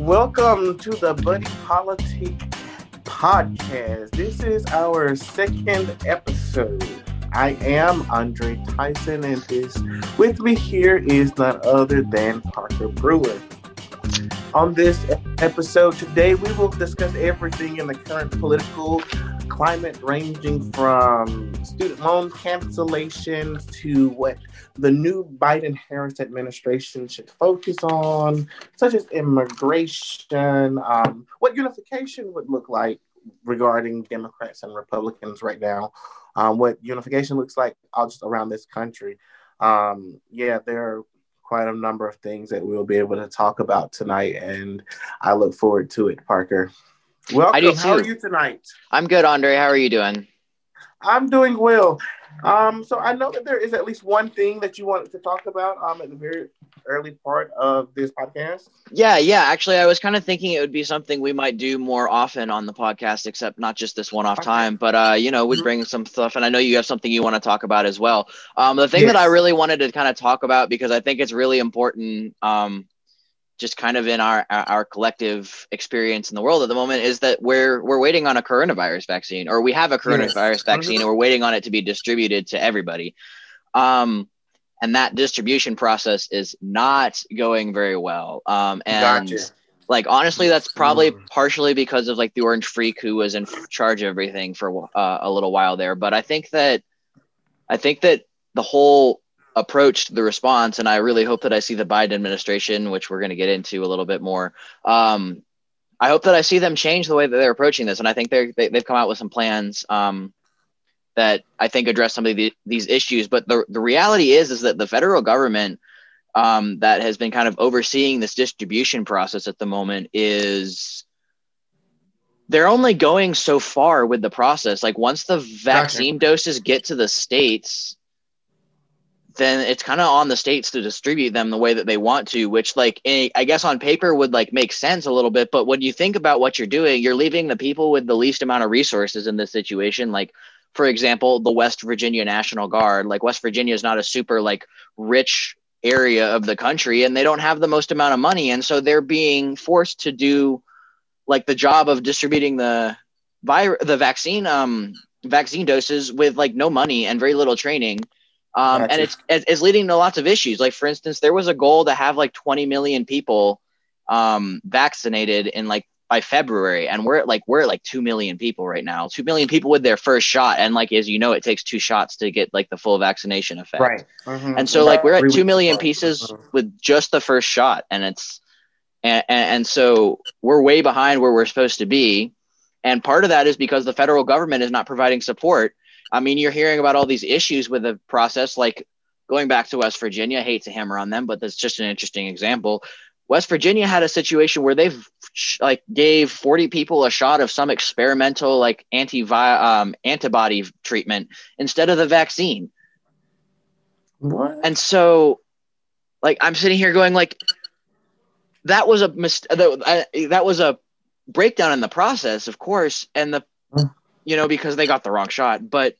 Welcome to the Buddy Politic Podcast. This is our second episode. I am Andre Tyson, and this with me here is none other than Parker Brewer. On this episode today, we will discuss everything in the current political climate, ranging from student loan cancellations to what the new Biden Harris administration should focus on, such as immigration, um, what unification would look like regarding Democrats and Republicans right now, um, what unification looks like all just around this country. Um, yeah, there are quite a number of things that we'll be able to talk about tonight, and I look forward to it, Parker. Welcome. I do too. How are you tonight? I'm good, Andre. How are you doing? I'm doing well. Um, so I know that there is at least one thing that you wanted to talk about um, at the very early part of this podcast. Yeah, yeah. Actually, I was kind of thinking it would be something we might do more often on the podcast, except not just this one-off okay. time. But uh, you know, we'd mm-hmm. bring some stuff, and I know you have something you want to talk about as well. Um, the thing yes. that I really wanted to kind of talk about because I think it's really important. Um, just kind of in our our collective experience in the world at the moment is that we're we're waiting on a coronavirus vaccine or we have a coronavirus yes. vaccine and we're waiting on it to be distributed to everybody um, and that distribution process is not going very well um, and gotcha. like honestly that's probably mm. partially because of like the orange freak who was in charge of everything for uh, a little while there but i think that i think that the whole approached the response, and I really hope that I see the Biden administration, which we're going to get into a little bit more. Um, I hope that I see them change the way that they're approaching this, and I think they're, they, have come out with some plans um, that I think address some of the, these issues. But the the reality is is that the federal government um, that has been kind of overseeing this distribution process at the moment is they're only going so far with the process. Like once the vaccine gotcha. doses get to the states, then it's kind of on the states to distribute them the way that they want to which like i guess on paper would like make sense a little bit but when you think about what you're doing you're leaving the people with the least amount of resources in this situation. Like for example the west virginia national guard. Like west virginia is not a super like rich area of the country and they don't have the most amount of money and so they're being forced to do like the job of distributing the virus the vaccine um vaccine doses with like no money and very little training um, and it's, it's leading to lots of issues. Like for instance, there was a goal to have like 20 million people um, vaccinated in like by February, and we're at like we're at like two million people right now. Two million people with their first shot, and like as you know, it takes two shots to get like the full vaccination effect. Right. Mm-hmm. And so like we're at two million pieces mm-hmm. with just the first shot, and it's and, and so we're way behind where we're supposed to be. And part of that is because the federal government is not providing support I mean, you're hearing about all these issues with the process, like going back to West Virginia. I hate to hammer on them, but that's just an interesting example. West Virginia had a situation where they've like gave 40 people a shot of some experimental like anti um, antibody treatment instead of the vaccine. What? And so, like, I'm sitting here going like, that was a mis- that, that was a breakdown in the process, of course, and the you know, because they got the wrong shot. But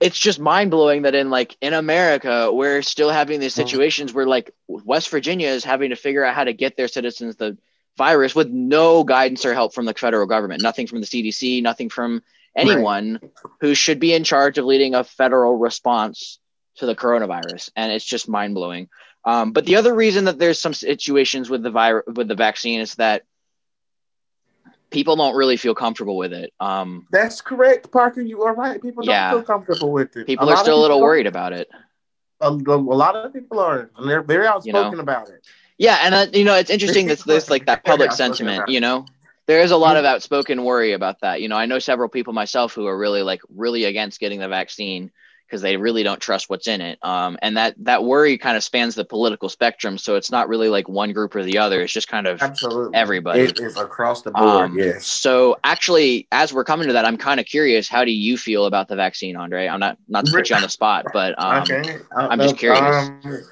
it's just mind blowing that in like in America, we're still having these situations where like West Virginia is having to figure out how to get their citizens the virus with no guidance or help from the federal government, nothing from the CDC, nothing from anyone right. who should be in charge of leading a federal response to the coronavirus. And it's just mind blowing. Um, but the other reason that there's some situations with the virus with the vaccine is that people don't really feel comfortable with it. Um, That's correct, Parker. You are right. People don't feel comfortable with it. People a are still a little worried about it. A, a, lot of people are, and they're very outspoken you know? about it. Yeah, and uh, you know it's interesting that there's like that public sentiment. You know, there is a lot of outspoken worry about that. You know, I know several people myself who are really like really against getting the vaccine because they really don't trust what's in it. Um, and that that worry kind of spans the political spectrum. So it's not really like one group or the other. It's just kind of Absolutely. everybody. It is across the board. Um, yes. So actually, as we're coming to that, I'm kind of curious. How do you feel about the vaccine, Andre? I'm not not to put you on the spot, but um, okay. Uh, I'm just curious. Um,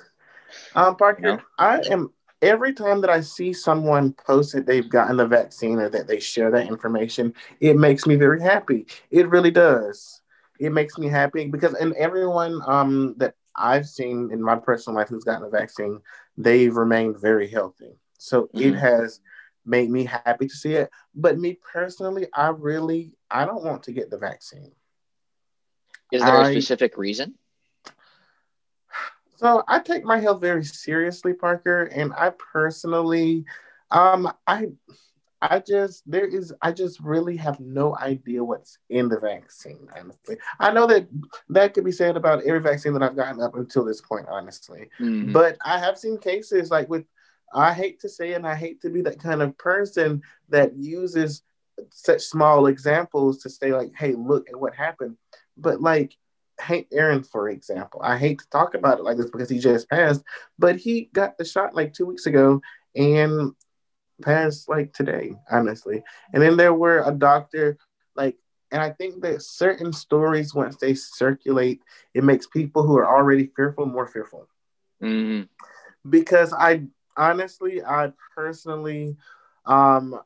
um Parker, you know? I am every time that I see someone post that they've gotten the vaccine or that they share that information, it makes me very happy. It really does it makes me happy because and everyone um, that I've seen in my personal life who's gotten a vaccine, they've remained very healthy. So mm-hmm. it has made me happy to see it. But me personally, I really I don't want to get the vaccine. Is there I, a specific reason? So I take my health very seriously, Parker, and I personally, um, I, I just there is I just really have no idea what's in the vaccine. Honestly, I know that that could be said about every vaccine that I've gotten up until this point, honestly. Mm-hmm. But I have seen cases like with I hate to say, and I hate to be that kind of person that uses such small examples to say like, "Hey, look at what happened." But like Hank Aaron, for example, I hate to talk about it like this because he just passed, but he got the shot like two weeks ago and passed like today, honestly. And then there were a doctor like, and I think that certain stories, once they circulate, it makes people who are already fearful more fearful. Mm-hmm. Because I honestly, I personally, um,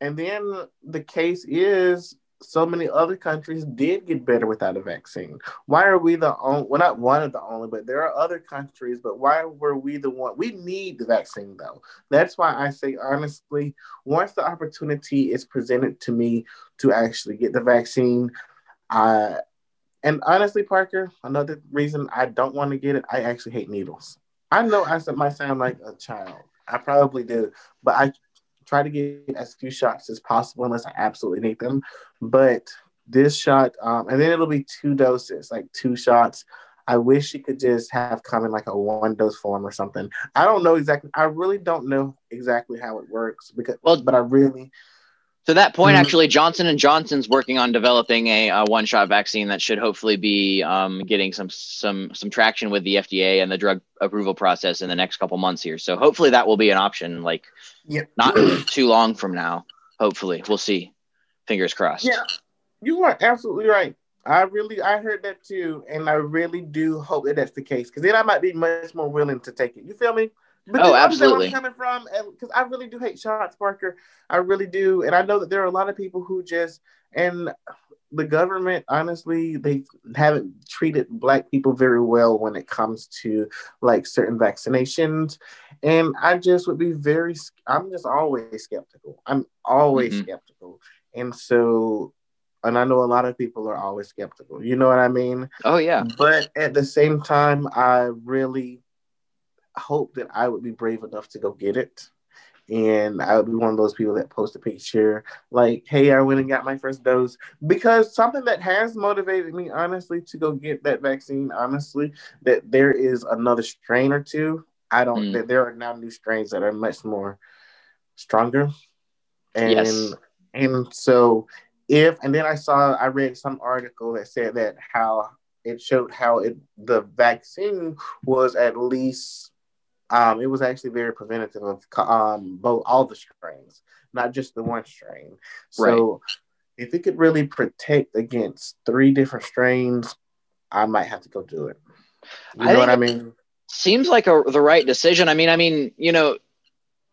and then the case is so many other countries did get better without a vaccine. Why are we the only? Well, not one of the only, but there are other countries. But why were we the one? We need the vaccine though. That's why I say honestly, once the opportunity is presented to me to actually get the vaccine, I and honestly, Parker, another reason I don't want to get it, I actually hate needles. I know I might sound like a child. I probably do, but I try to get as few shots as possible unless I absolutely need them. But this shot, um, and then it'll be two doses, like two shots. I wish you could just have come in like a one dose form or something. I don't know exactly. I really don't know exactly how it works because, well, but I really to that point, mm-hmm. actually, Johnson and Johnson's working on developing a, a one-shot vaccine that should hopefully be um, getting some some some traction with the FDA and the drug approval process in the next couple months here. So hopefully that will be an option, like yep. not too long from now. Hopefully, we'll see. Fingers crossed. Yeah, you are absolutely right. I really, I heard that too, and I really do hope that that's the case because then I might be much more willing to take it. You feel me? But oh, absolutely. Where I'm coming from, because I really do hate shots, Parker. I really do, and I know that there are a lot of people who just and the government, honestly, they haven't treated black people very well when it comes to like certain vaccinations, and I just would be very. I'm just always skeptical. I'm always mm-hmm. skeptical, and so and I know a lot of people are always skeptical. You know what I mean? Oh yeah. But at the same time, I really hope that I would be brave enough to go get it. And I would be one of those people that post a picture like, hey, I went and got my first dose. Because something that has motivated me, honestly, to go get that vaccine, honestly, that there is another strain or two. I don't, mm. that there are now new strains that are much more stronger. And, yes. and so if, and then I saw, I read some article that said that how it showed how it, the vaccine was at least um, it was actually very preventative of um, both all the strains, not just the one strain. So right. if it could really protect against three different strains, I might have to go do it. You know what I mean? Seems like a, the right decision. I mean, I mean, you know,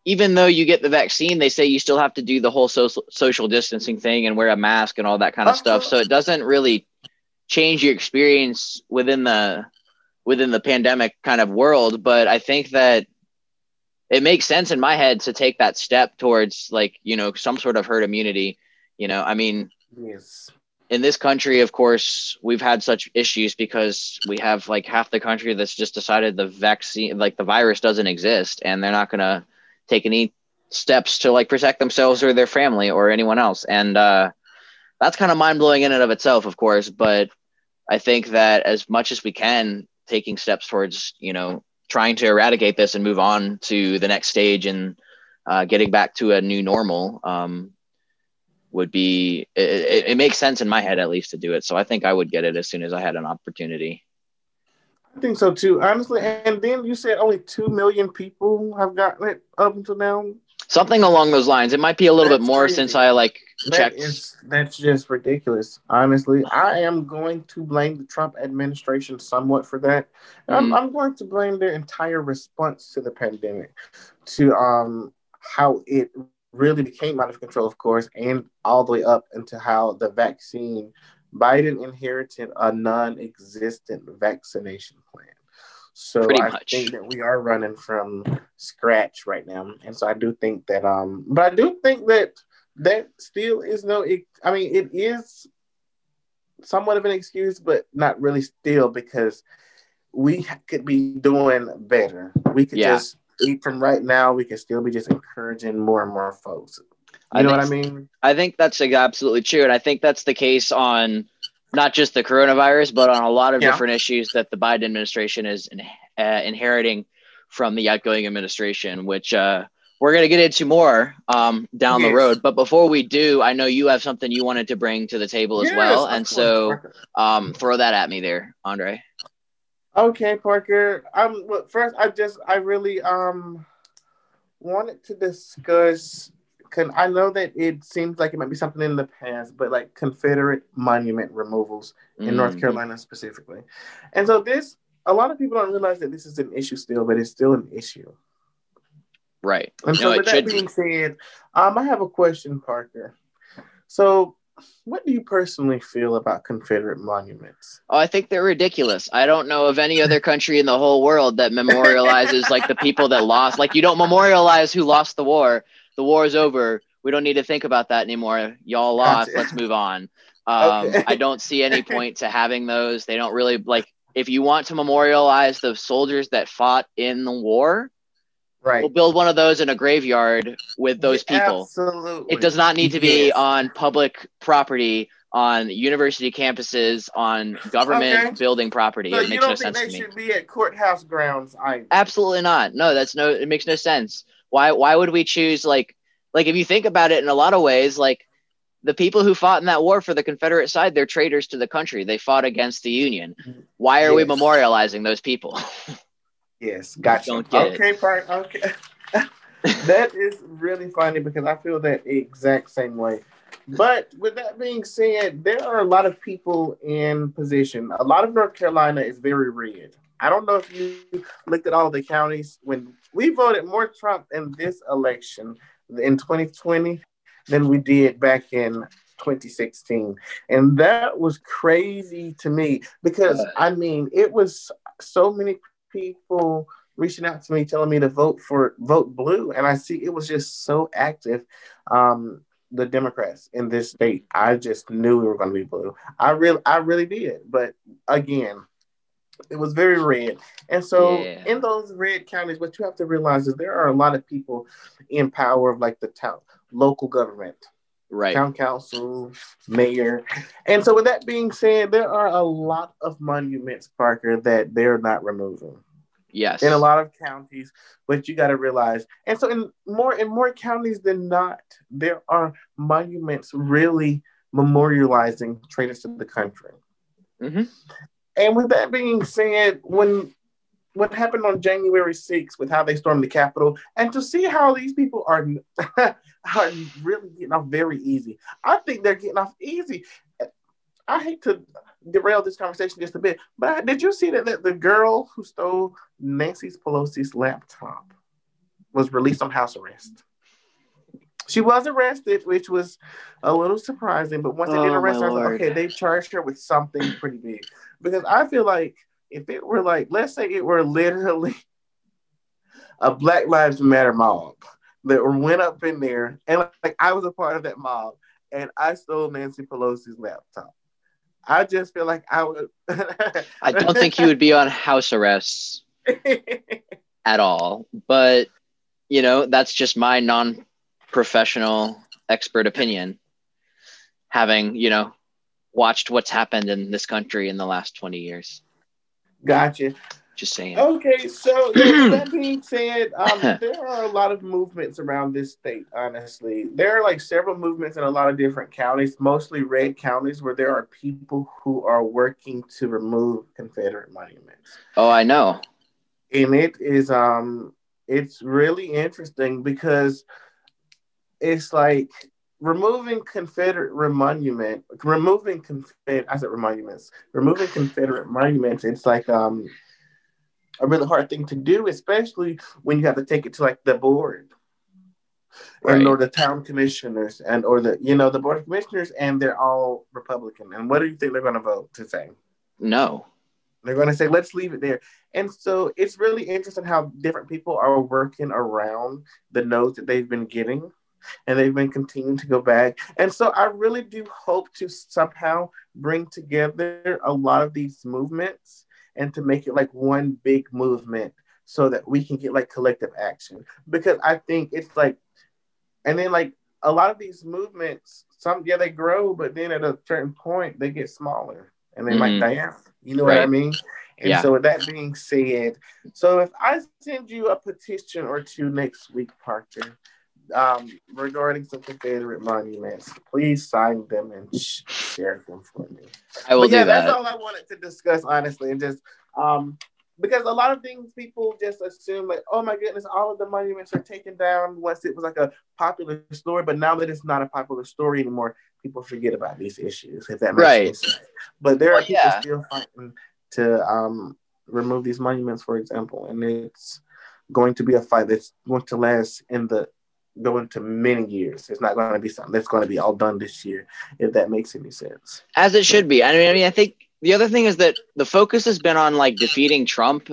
even though you get the vaccine, they say you still have to do the whole social social distancing thing and wear a mask and all that kind of stuff. So it doesn't really change your experience within the within the pandemic kind of world. But I think that it makes sense in my head to take that step towards like, you know, some sort of herd immunity. You know, I mean, yes. In this country, of course, we've had such issues because we have like half the country that's just decided the vaccine, like the virus doesn't exist, and they're not going to take any steps to like protect themselves or their family or anyone else. And uh, that's kind of mind blowing in and of itself, of course. But I think that as much as we can, taking steps towards you know trying to eradicate this and move on to the next stage and uh, getting back to a new normal um, would be it, it, makes sense in my head at least to do it. So i think i would get it as soon as i had an opportunity. I think so too honestly. And then you said only 2 million people have gotten it up until now? Something along those lines. It might be a little That's bit more crazy. since i like that is, that's just ridiculous. Honestly, I am going to blame the Trump administration somewhat for that. Mm. I'm, I'm going to blame their entire response to the pandemic, to um how it really became out of control, of course, and all the way up into how the vaccine Biden inherited a non-existent vaccination plan. So Pretty I much. think that we are running from scratch right now, and so I do think that. Um, but I do think that that still is no. It, I mean, it is somewhat of an excuse, but not really still because we could be doing better. We could yeah. just from right now. We could still be just encouraging more and more folks. You I know what I mean? I think that's absolutely true, and I think that's the case on not just the coronavirus, but on a lot of yeah. different issues that the Biden administration is in, uh, inheriting from the outgoing administration, which uh, we're going to get into more um, down yes. the road. But before we do, I know you have something you wanted to bring to the table as yes, well. And so um, throw that at me there, Andre. Okay, Parker. Um, well, first, I just, I really um wanted to discuss can I know that it seems like it might be something in the past, but like Confederate monument removals in mm-hmm. North Carolina specifically. And so this a lot of people don't realize that this is an issue still, but it's still an issue. Right. And so with that being be. said, um, I have a question, Parker. So what do you personally feel about Confederate monuments? Oh, I think they're ridiculous. I don't know of any other country in the whole world that memorializes like the people that lost. Like you don't memorialize who lost the war the war is over. We don't need to think about that anymore. Y'all lost. Let's move on. Um, okay. I don't see any point to having those. They don't really like. If you want to memorialize the soldiers that fought in the war, right, we'll build one of those in a graveyard with those people. Absolutely. It does not need to be yes. on public property on university campuses, on government okay. building property. So it makes no sense to me. should be at courthouse grounds either. Absolutely not. No, that's no. It makes no sense. Why why would we choose like like if you think about it in a lot of ways, like the people who fought in that war for the Confederate side, they're traitors to the country. They fought against the Union. Why are yes. we memorializing those people? yes, gotcha. okay, part, Okay. that is really funny because I feel that exact same way. But with that being said, there are a lot of people in position. A lot of North Carolina is very red. I don't know if you looked at all the counties when we voted more Trump in this election in 2020 than we did back in 2016. And that was crazy to me because I mean, it was so many people reaching out to me telling me to vote for vote blue and I see it was just so active um the Democrats in this state. I just knew we were going to be blue. I really I really did. But again, it was very red. And so yeah. in those red counties, what you have to realize is there are a lot of people in power of like the town, local government, right? Town council, mayor. And so with that being said, there are a lot of monuments, Parker, that they're not removing. Yes. In a lot of counties, but you got to realize, and so in more in more counties than not, there are monuments really memorializing traitors to the country. Mm-hmm. And with that being said, when what happened on January 6th with how they stormed the Capitol, and to see how these people are, are really getting off very easy. I think they're getting off easy. I hate to derail this conversation just a bit, but did you see that, that the girl who stole Nancy Pelosi's laptop was released on house arrest? She was arrested, which was a little surprising. But once they did oh, arrest her, I was like, okay, they charged her with something pretty big. Because I feel like if it were like, let's say it were literally a Black Lives Matter mob that went up in there, and like I was a part of that mob, and I stole Nancy Pelosi's laptop. I just feel like I would. I don't think you would be on house arrest at all, but you know that's just my non professional expert opinion having you know watched what's happened in this country in the last 20 years gotcha just saying. Okay so that being said um, there are a lot of movements around this state honestly. There are like several movements in a lot of different counties mostly red counties where there are people who are working to remove confederate monuments. Oh i know. And it is um it's really interesting because it's like removing Confederate monument, removing Confederate, I said monuments, removing Confederate monuments. It's like um a really hard thing to do, especially when you have to take it to like the board. Right. And or the town commissioners and or the you know the board of commissioners and they're all Republican. And what do you think they're gonna vote to say? No. They're going to say, let's leave it there. And so it's really interesting how different people are working around the notes that they've been getting and they've been continuing to go back. And so I really do hope to somehow bring together a lot of these movements and to make it like one big movement so that we can get like collective action. Because I think it's like, and then like a lot of these movements, some yeah, they grow, but then at a certain point they get smaller and they mm-hmm. might die out. You know right. what I mean? And yeah. so, with that being said, so if I send you a petition or two next week, Parker, um, regarding some Confederate monuments, please sign them and share them for me. I will but yeah, do that. That's all I wanted to discuss, honestly, and just um, because a lot of things people just assume like, oh my goodness, all of the monuments are taken down once it was like a popular story, but now that it's not a popular story anymore, people forget about these issues. If that makes right. sense. But there well, are people yeah. still fighting to um, remove these monuments, for example, and it's going to be a fight that's going to last in the go into many years. It's not going to be something that's going to be all done this year, if that makes any sense. As it should be. I mean, I mean, I think the other thing is that the focus has been on like defeating Trump.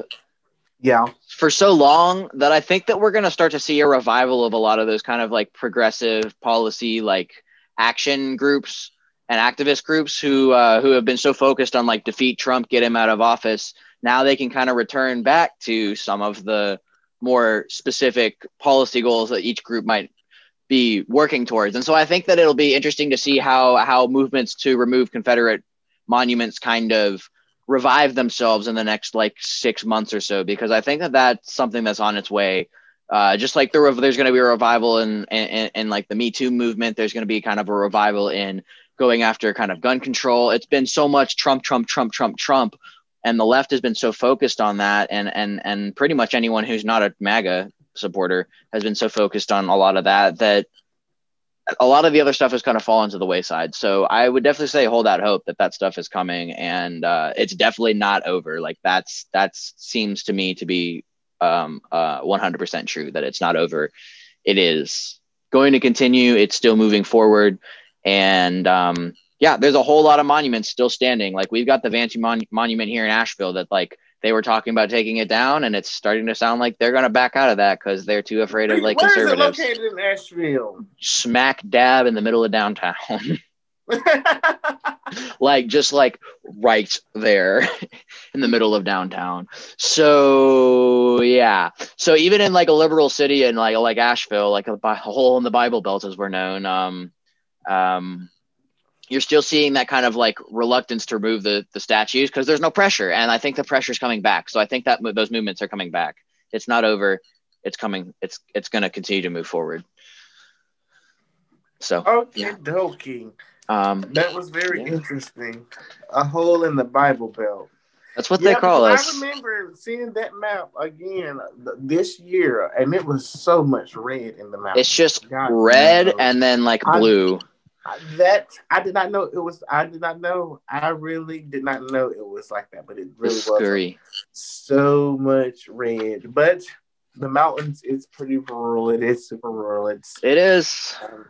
Yeah. For so long that I think that we're going to start to see a revival of a lot of those kind of like progressive policy, like action groups and activist groups who uh, who have been so focused on like defeat Trump, get him out of office. Now they can kind of return back to some of the more specific policy goals that each group might be working towards. And so I think that it'll be interesting to see how how movements to remove Confederate monuments kind of revive themselves in the next like six months or so because I think that that's something that's on its way. Uh, just like the, there's going to be a revival in, in, in like the Me Too movement, there's going to be kind of a revival in going after kind of gun control. It's been so much Trump, Trump, Trump, Trump, Trump, and the left has been so focused on that, and and and pretty much anyone who's not a MAGA supporter has been so focused on a lot of that that a lot of the other stuff has kind of fallen to the wayside. So I would definitely say hold out hope that that stuff is coming, and uh, it's definitely not over. Like that's that seems to me to be um, uh, 100% true that it's not over. It is going to continue. It's still moving forward. And um, yeah, there's a whole lot of monuments still standing. Like we've got the Vance Mon- Monument here in Asheville that like they were talking about taking it down, and it's starting to sound like they're going to back out of that because they're too afraid of like Where conservatives. Where is it located in Asheville? Smack dab in the middle of downtown. like just like right there in the middle of downtown. So yeah. So even in like a liberal city and like like Asheville, like a, a hole in the Bible Belt as we're known, um, um, you're still seeing that kind of like reluctance to remove the the statues because there's no pressure, and I think the pressure is coming back. So I think that those movements are coming back. It's not over. It's coming. It's it's going to continue to move forward. So okay, yeah. dokie. Um, that was very yeah. interesting. A hole in the Bible Belt. That's what yeah, they call us. I remember seeing that map again this year, and it was so much red in the map. It's just God red and then like blue. I, that I did not know it was. I did not know. I really did not know it was like that, but it really it's was scary. so much red. But the mountains is pretty rural. It is super rural. It's it is. Um,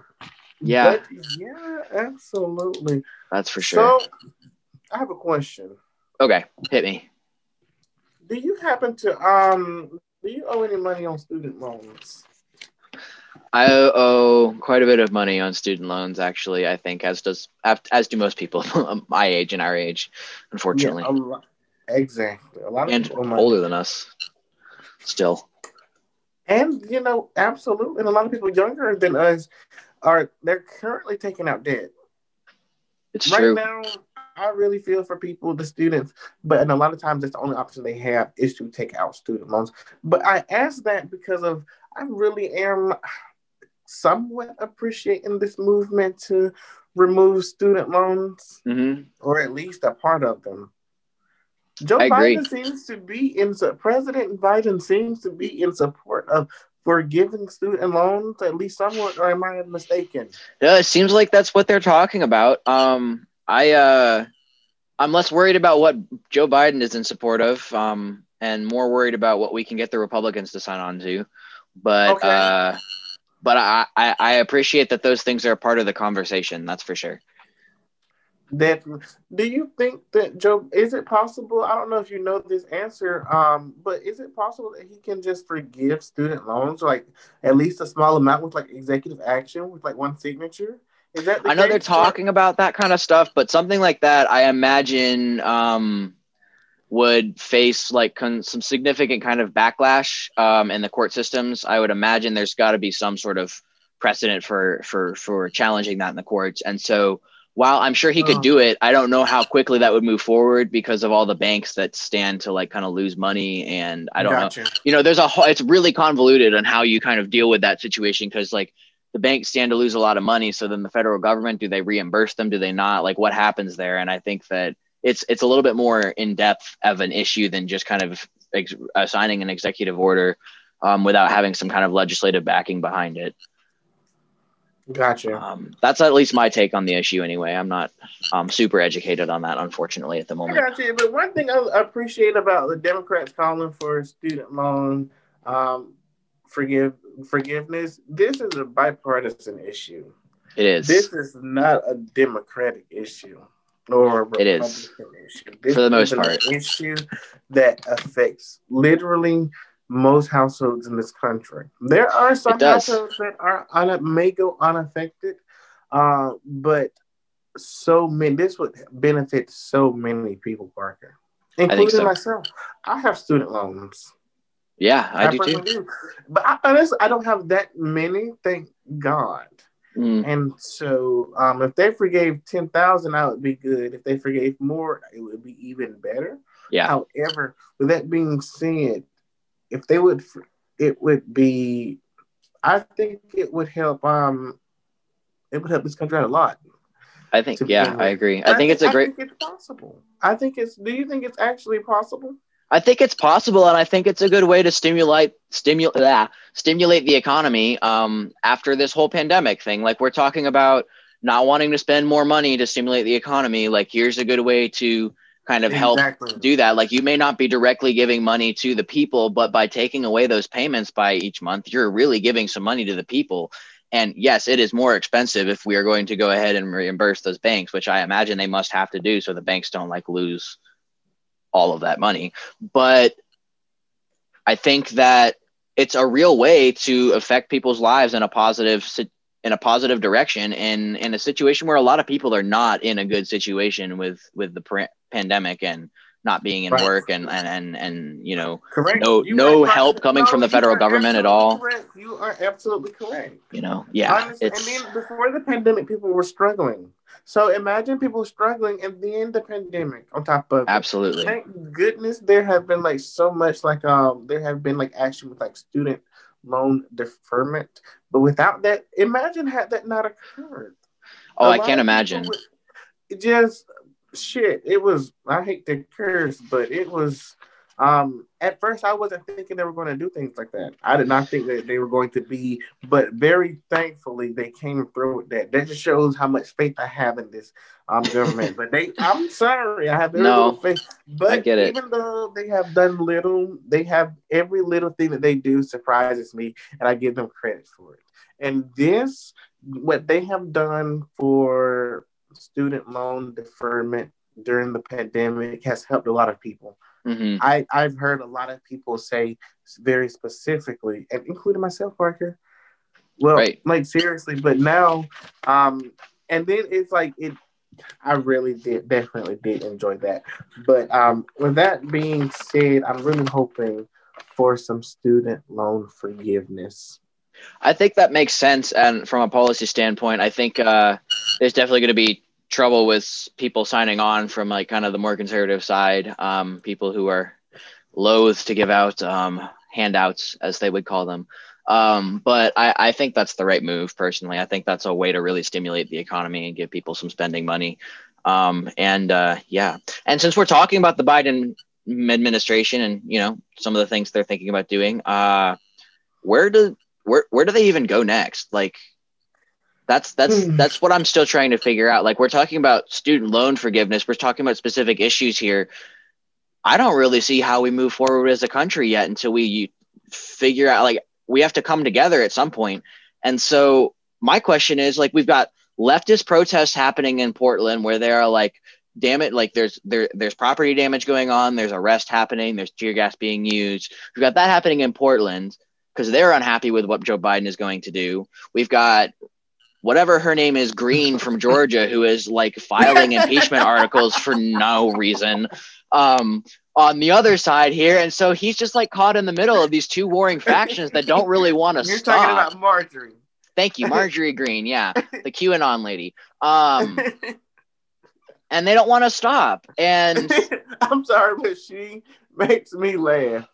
yeah. Yeah, absolutely. That's for sure. So I have a question. Okay, hit me. Do you happen to um do you owe any money on student loans? I owe quite a bit of money on student loans, actually. I think as does as do most people my age and our age, unfortunately. Yeah, a lot, exactly. A lot of and older than us, still. And you know, absolutely, and a lot of people younger than us are they're currently taking out debt. It's right true. now, I really feel for people, the students, but and a lot of times that's the only option they have is to take out student loans. But I ask that because of I really am somewhat appreciating this movement to remove student loans, mm-hmm. or at least a part of them. Joe I Biden agree. seems to be in President Biden seems to be in support of for giving student loans, at least somewhat, or am I mistaken? Yeah, it seems like that's what they're talking about. Um, I uh, I'm less worried about what Joe Biden is in support of, um, and more worried about what we can get the Republicans to sign on to. But okay. uh, but I, I I appreciate that those things are a part of the conversation. That's for sure. That do you think that Joe? Is it possible? I don't know if you know this answer, um, but is it possible that he can just forgive student loans, like at least a small amount, with like executive action, with like one signature? Is that? I know they're talking about that kind of stuff, but something like that, I imagine, um, would face like con- some significant kind of backlash um, in the court systems. I would imagine there's got to be some sort of precedent for for for challenging that in the courts, and so while I'm sure he could do it, I don't know how quickly that would move forward because of all the banks that stand to like kind of lose money. And I don't gotcha. know, you know, there's a whole, it's really convoluted on how you kind of deal with that situation because like the banks stand to lose a lot of money. So then the federal government, do they reimburse them? Do they not? Like what happens there? And I think that it's, it's a little bit more in depth of an issue than just kind of ex- assigning an executive order um, without having some kind of legislative backing behind it. Gotcha. Um, that's at least my take on the issue, anyway. I'm not um, super educated on that, unfortunately, at the moment. I gotcha. But one thing I appreciate about the Democrats calling for student loan um, forgive forgiveness, this is a bipartisan issue. It is. This is not a Democratic issue or it is. issue. For the most part, an issue that affects literally most households in this country. There are some households that are un- may go unaffected, uh, but so many. This would benefit so many people, Parker, including so. myself. I have student loans. Yeah, I, I do too. Do. But I, honestly, I don't have that many. Thank God. Mm. And so, um, if they forgave ten thousand, I would be good. If they forgave more, it would be even better. Yeah. However, with that being said, if they would, it would be. I think it would help. Um, it would help this country out a lot. I think, yeah, I agree. I, I think it's a great. it's possible. I think it's. Do you think it's actually possible? I think it's possible, and I think it's a good way to stimulate stimulate yeah, stimulate the economy um, after this whole pandemic thing. Like we're talking about not wanting to spend more money to stimulate the economy. Like here's a good way to kind of help exactly. do that. Like you may not be directly giving money to the people, but by taking away those payments by each month, you're really giving some money to the people. And yes, it is more expensive if we are going to go ahead and reimburse those banks, which I imagine they must have to do so the banks don't like lose all of that money. But I think that it's a real way to affect people's lives in a positive in a positive direction in in a situation where a lot of people are not in a good situation with with the pandemic and not being in right. work and, and and and you know correct. no you no help coming no, from the federal government at all correct. you are absolutely correct you know yeah and then before the pandemic people were struggling so imagine people struggling and then the pandemic on top of absolutely it. thank goodness there have been like so much like um there have been like action with like student loan deferment. But without that, imagine had that not occurred. Oh, I can't imagine. Would, just shit. It was. I hate to curse, but it was um, at first, I wasn't thinking they were going to do things like that. I did not think that they were going to be, but very thankfully they came through with that. That just shows how much faith I have in this um, government. but they, I'm sorry, I have very no, little faith. But I get it. even though they have done little, they have every little thing that they do surprises me, and I give them credit for it. And this, what they have done for student loan deferment during the pandemic has helped a lot of people. Mm-hmm. I, I've heard a lot of people say very specifically, and including myself, Parker. Well, right. like seriously, but now, um, and then it's like it. I really did definitely did enjoy that. But um, with that being said, I'm really hoping for some student loan forgiveness. I think that makes sense, and from a policy standpoint, I think uh, there's definitely going to be trouble with people signing on from like kind of the more conservative side, um, people who are loath to give out um, handouts, as they would call them. Um, but I, I, think that's the right move personally. I think that's a way to really stimulate the economy and give people some spending money. Um, and uh, yeah, and since we're talking about the Biden administration and you know some of the things they're thinking about doing, uh, where do where where do they even go next? Like that's that's hmm. that's what I'm still trying to figure out. Like we're talking about student loan forgiveness, we're talking about specific issues here. I don't really see how we move forward as a country yet until we figure out like we have to come together at some point. And so my question is like we've got leftist protests happening in Portland where there are like damn it like there's there there's property damage going on there's arrest happening there's tear gas being used we've got that happening in portland because they're unhappy with what joe biden is going to do we've got whatever her name is Greene from georgia who is like filing impeachment articles for no reason um on the other side here and so he's just like caught in the middle of these two warring factions that don't really want to stop. You're stop talking about Marjorie. thank you marjorie Greene yeah the qanon lady um and they don't want to stop. And I'm sorry, but she makes me laugh.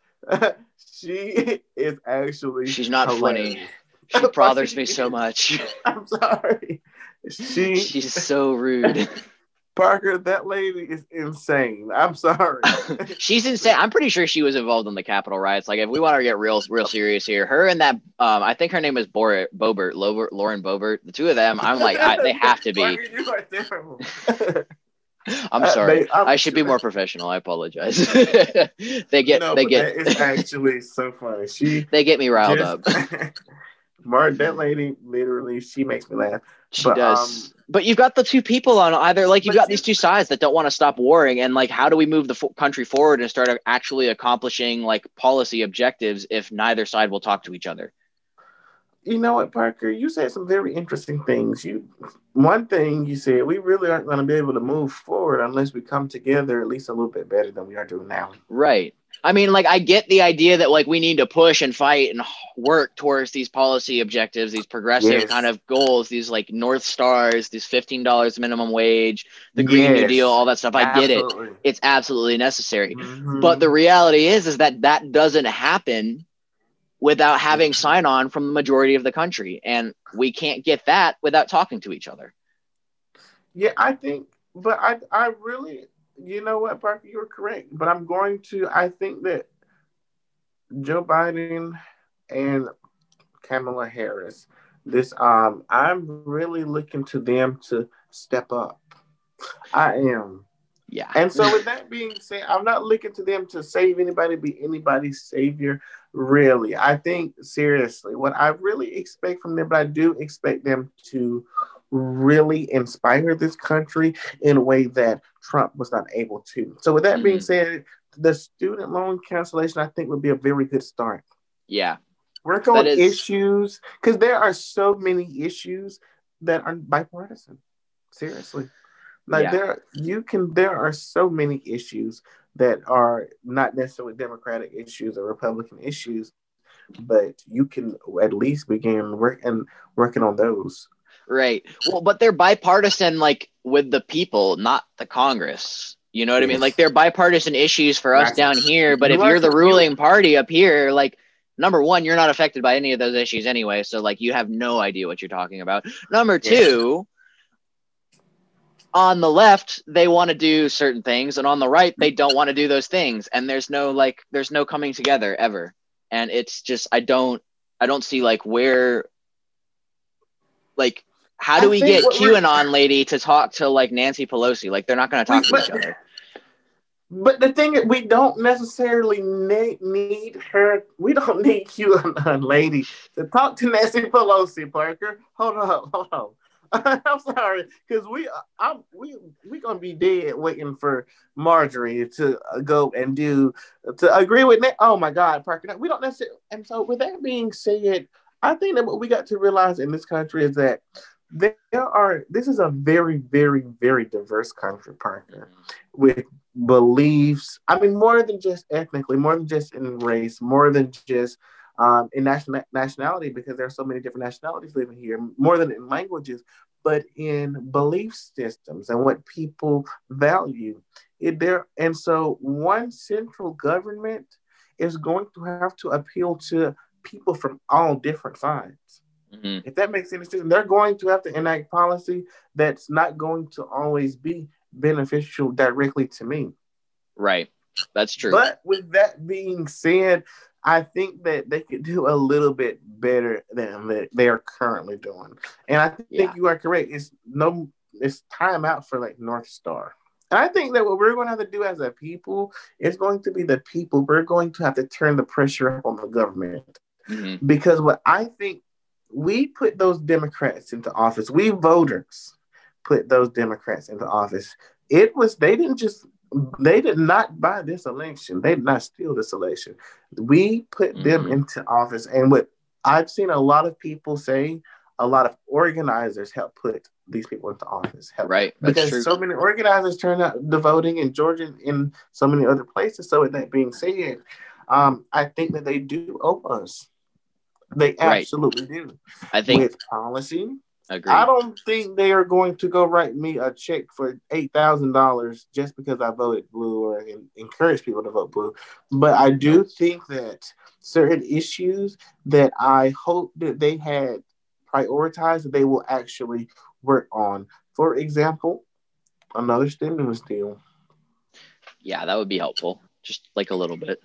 she is actually she's not hilarious. funny. She bothers me so much. I'm sorry. She She's so rude. Parker, that lady is insane. I'm sorry. She's insane. I'm pretty sure she was involved in the Capitol riots. Like, if we want to get real, real serious here, her and that, um, I think her name is Bor- Boebert, Lover, Lauren Boebert. The two of them, I'm like, I, they have to be. Parker, you are terrible. I'm Uh, sorry. I'm I should be more professional. I apologize. they get, No, they get, that is actually so funny. She they get me riled up. Mark, that lady literally, she makes me laugh. She But, does. um, but you've got the two people on either like you've got these two sides that don't want to stop warring and like how do we move the fo- country forward and start actually accomplishing like policy objectives if neither side will talk to each other. You know what, Parker? You said some very interesting things. You one thing you said, we really aren't going to be able to move forward unless we come together at least a little bit better than we are doing now. Right. I mean like I get the idea that like we need to push and fight and work towards these policy objectives, these progressive Yes. kind of goals, these like north stars, these $15 minimum wage, the green new deal, all that stuff. I get it. It's absolutely necessary. Mhm. But the reality is, is that that doesn't happen without having sign on from the majority of the country, and we can't get that without talking to each other. Yeah, I think, but I, I really, you know what, Parker, you're correct. But I'm going to, I think that Joe Biden and Kamala Harris, this, um, I'm really looking to them to step up. I am. Yeah, And so, with that being said, I'm not looking to them to save anybody, be anybody's savior. Really, I think seriously, what I really expect from them, but I do expect them to really inspire this country in a way that Trump was not able to. So, with that being Mhm. said, the student loan cancellation, I think, would be a very good start. yeah, Work on is- issues because there are so many issues that are bipartisan. Seriously, like Yeah. there you can there are so many issues that are not necessarily Democratic issues or Republican issues, but you can at least begin work and working on those. Right. Well, but they're bipartisan, like with the people, not the Congress. You know what I mean? Like they're bipartisan issues for us That's- down here, but you if you're the ruling party up here, like number one, you're not affected by any of those issues anyway. So like you have no idea what you're talking about. Number Yes. two, on the left, they want to do certain things, and on the right, they don't want to do those things. And there's no like there's no coming together ever. And it's just I don't I don't see like where like how do I we get QAnon lady to talk to like Nancy Pelosi? Like they're not gonna talk to But- each other. But the thing is, we don't necessarily need, need her. We don't need QAnon lady to talk to Nancy Pelosi. Parker, hold on, hold on. I'm sorry, because we, I'm, we, we gonna be dead waiting for Marjorie to uh, go and do to agree with. Na- oh my God, Parker, we don't necessarily. And so, with that being said, I think that what we got to realize in this country is that there are. This is a very, very, very diverse country, partner with beliefs. I mean, more than just ethnically, more than just in race, more than just um, in national nationality, because there are so many different nationalities living here, more than in languages, but in belief systems and what people value. It there, and so one central government is going to have to appeal to people from all different sides. Mhm. If that makes any sense, they're going to have to enact policy that's not going to always be beneficial directly to me. Right. That's true. But with that being said, I think that they could do a little bit better than that they are currently doing. And I think Yeah. you are correct. It's no it's time out for like North Star. And I think that what we're going to have to do as a people is going to be the people. We're going to have to turn the pressure up on the government Mhm. because what I think we put those Democrats into office. We voters put those Democrats into office. It was they didn't just they did not buy this election. They did not steal this election. We put mm-hmm. them into office, and what I've seen a lot of people say, a lot of organizers help put these people into office. Help. Right, because so many organizers turn out the voting in Georgia and in so many other places. So with that being said, um, I think that they do owe us. They absolutely right. do. I think with policy, Agreed. I don't think they are going to go write me a check for eight thousand dollars just because I voted blue or encourage people to vote blue. But I do think that certain issues that I hope that they had prioritized that they will actually work on. For example, another stimulus deal. Yeah, that would be helpful. Just like a little bit.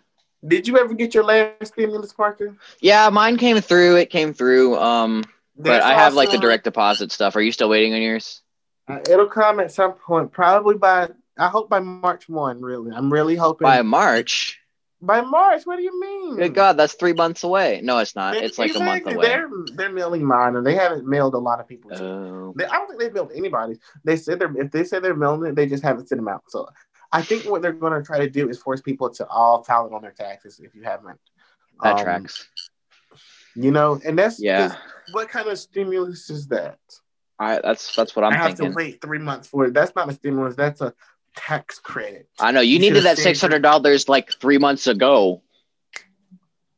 Did you ever get your last stimulus, Parker? Yeah, mine came through. It came through. Um, but I have like the direct deposit stuff. Are you still waiting on yours? Uh, it'll come at some point, probably by I hope by March one. Really, I'm really hoping by March. By March, what do you mean? Good God, that's three months away. No, it's not. it's like exactly. a month away. They're they're mailing mine, and they haven't mailed a lot of people. Oh. They, I don't think they've mailed anybody. They said they're if they say they're mailing it, they just haven't sent them out. So I think what they're going to try to do is force people to all file it on their taxes if you haven't. That um, tracks. You know, and that's yeah. What kind of stimulus is that? I that's that's what I'm I have thinking. to wait three months for it. That's not a stimulus. That's a tax credit. I know you, you needed that six hundred dollars like three months ago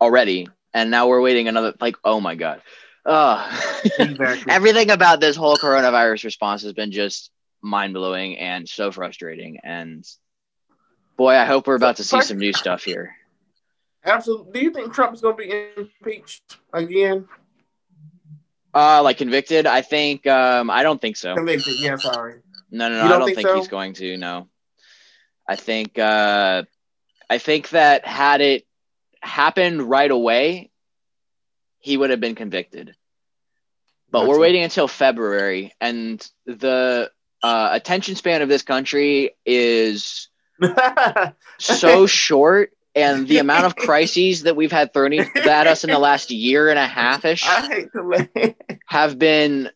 already, and now we're waiting another. Like, oh my god. Uh, exactly. everything about this whole coronavirus response has been just mind blowing and so frustrating. And boy, I hope we're about to see some new stuff here. Absolutely. Do you think Trump's going to be impeached again? Uh, like convicted? I think. Um, I don't think so. Convicted? Yeah, sorry. No, no, no. I don't think, think so? he's going to. No. I think. Uh, I think that had it happened right away, he would have been convicted. But we're waiting until February, and the uh, attention span of this country is so short and the amount of crises that we've had thrown at us in the last year and a half ish have been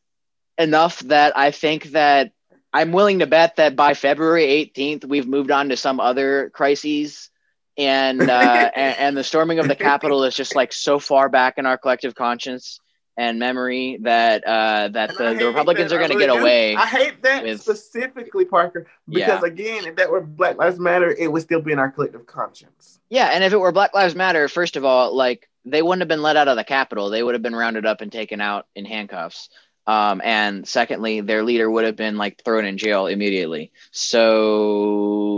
enough that I think that I'm willing to bet that by February 18th we've moved on to some other crises and uh, and, and the storming of the Capitol is just like so far back in our collective conscience and memory that uh, that the, the Republicans that. are going to get away. I hate that with, specifically, Parker, because yeah. again, if that were Black Lives Matter, it would still be in our collective conscience. Yeah, and if it were Black Lives Matter, first of all, like they wouldn't have been let out of the Capitol; they would have been rounded up and taken out in handcuffs. Um, and secondly, their leader would have been like thrown in jail immediately. So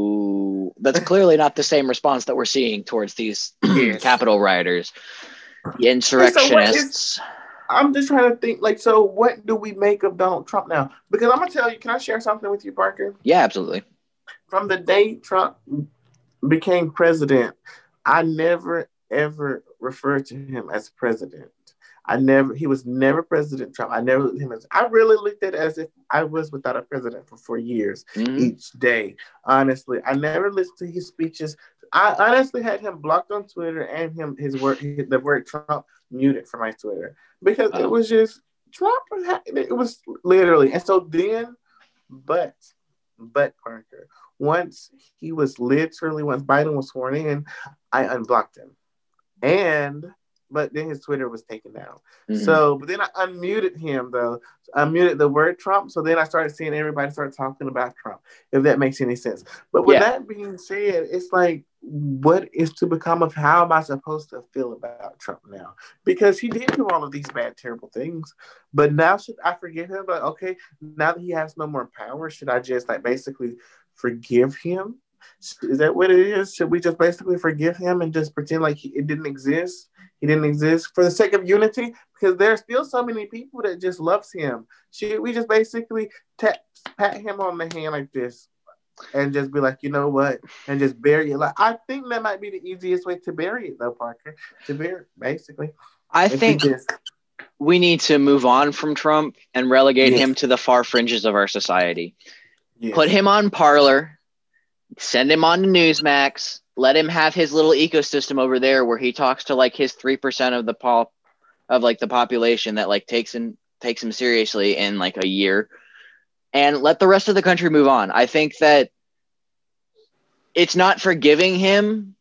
that's clearly not the same response that we're seeing towards these yes. Capitol rioters, the insurrectionists. So I'm just trying to think, like, so what do we make of Donald Trump now? Because I'm gonna tell you, can I share something with you, Parker? Yeah, absolutely. From the day Trump became president, I never ever referred to him as president. I never, he was never President Trump. I never looked him as, I really looked at it as if I was without a president for four years mm-hmm. each day. Honestly, I never listened to his speeches. I honestly had him blocked on Twitter and him, his word, the word Trump muted from my Twitter because oh. it was just Trump. It was literally, and so then, but, but Parker, once he was literally, once Biden was sworn in, I unblocked him. And but then his Twitter was taken down. Mm-hmm. So, but then I unmuted him though. I muted the word Trump. So then I started seeing everybody start talking about Trump, if that makes any sense. But with yeah. that being said, it's like, what is to become of how am I supposed to feel about Trump now? Because he did do all of these bad, terrible things. But now should I forgive him? But okay, now that he has no more power, should I just like basically forgive him? Is that what it is? Should we just basically forgive him and just pretend like he, it didn't exist? He didn't exist for the sake of unity? Because there's still so many people that just loves him. Should we just basically tap, pat him on the hand like this and just be like, you know what, and just bury it? Like I think that might be the easiest way to bury it, though, Parker. To bury, it, basically. I if think. Just, we need to move on from Trump and relegate yes. him to the far fringes of our society. Yes. Put him on Parler, send him on to Newsmax, let him have his little ecosystem over there where he talks to like his 3% of the pop of like the population that like takes him takes him seriously in like a year and let the rest of the country move on. I think that it's not forgiving him.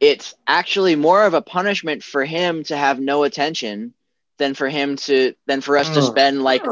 It's actually more of a punishment for him to have no attention than for him to than for us to mm. spend like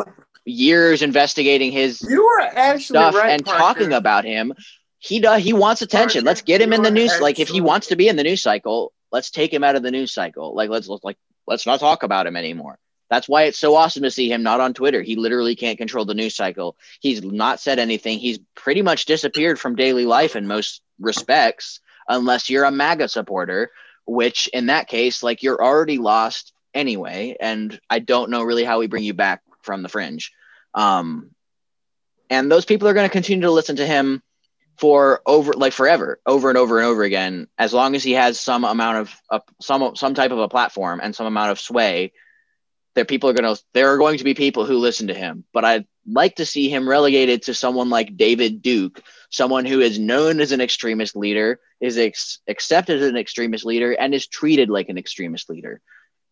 years investigating his You are actually stuff right, and Parker. talking about him. He does. He wants attention. Parker, let's get him in the news. Like if he wants to be in the news cycle, let's take him out of the news cycle. Like let's like let's not talk about him anymore. That's why it's so awesome to see him not on Twitter. He literally can't control the news cycle. He's not said anything. He's pretty much disappeared from daily life in most respects, unless you're a MAGA supporter, which in that case, like you're already lost anyway. And I don't know really how we bring you back from the fringe. Um, and those people are going to continue to listen to him for over like forever over and over and over again as long as he has some amount of uh, some some type of a platform and some amount of sway that people are going to there are going to be people who listen to him but i'd like to see him relegated to someone like david duke someone who is known as an extremist leader is ex- accepted as an extremist leader and is treated like an extremist leader.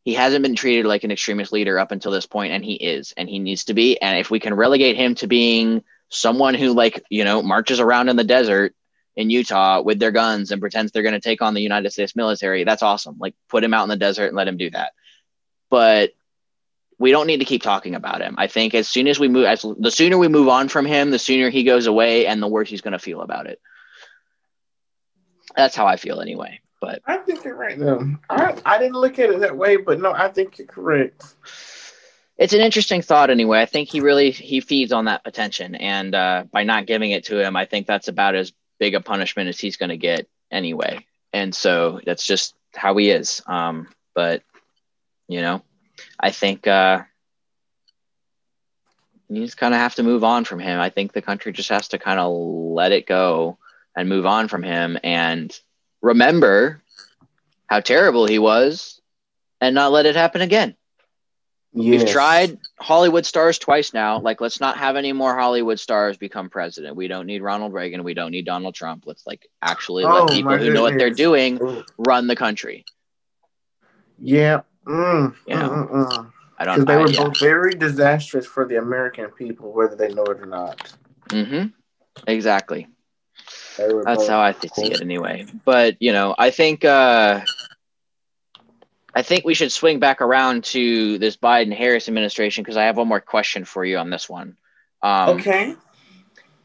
He hasn't been treated like an extremist leader up until this point and he is and he needs to be and if we can relegate him to being someone who like you know marches around in the desert in Utah with their guns and pretends they're going to take on the United States military that's awesome. Like put him out in the desert and let him do that. But we don't need to keep talking about him. I think as soon as we move as the sooner we move on from him the sooner he goes away and the worse he's going to feel about it. That's how I feel anyway but. I think you're right though. I, I didn't look at it that way, but no, I think you're correct. it's an interesting thought anyway. I think he really he feeds on that attention and uh, by not giving it to him i think that's about as big a punishment as he's going to get anyway. And so that's just how he is um, but you know i think uh, you just kind of have to move on from him i think the country just has to kind of let it go and move on from him and remember how terrible he was and not let it happen again Yes. We've tried Hollywood stars twice now. Like, let's not have any more Hollywood stars become president. We don't need Ronald Reagan. We don't need Donald Trump. Let's like actually Oh, let people who know what they're doing run the country. Yeah. Mm, You know, mm, mm, mm. I don't. they I, were yeah. both very disastrous for the American people, whether they know it or not. Mm-hmm. Exactly. That's how I see it anyway. But you know, I think uh, I think we should swing back around to this Biden Harris administration because I have one more question for you on this one. Um, okay.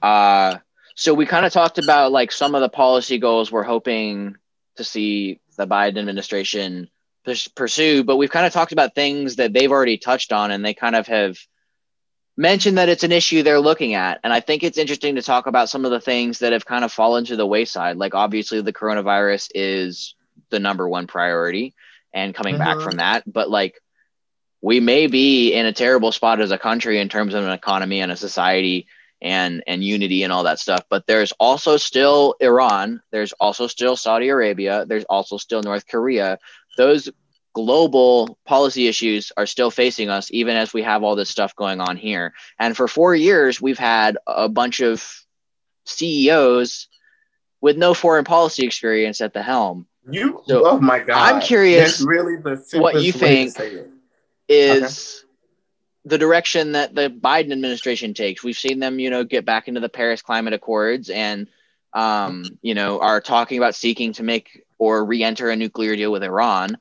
Uh, so we kind of talked about like some of the policy goals we're hoping to see the Biden administration pursue, but we've kind of talked about things that they've already touched on, and they kind of have mentioned that it's an issue they're looking at. And I think it's interesting to talk about some of the things that have kind of fallen to the wayside. Like obviously, the coronavirus is the number one priority, and coming back Mhm. from that, but like we may be in a terrible spot as a country in terms of an economy and a society and and unity and all that stuff but there's also still iran there's also still saudi arabia there's also still north korea those global policy issues are still facing us even as we have all this stuff going on here and for 4 years we've had a bunch of CEOs with no foreign policy experience at the helm You. So, oh my God. I'm curious That's really the what you simplest way to think is. is the direction that the Biden administration takes. We've seen them, you know, get back into the Paris Climate Accords and, um, you know, are talking about seeking to make or re-enter a nuclear deal with Iran.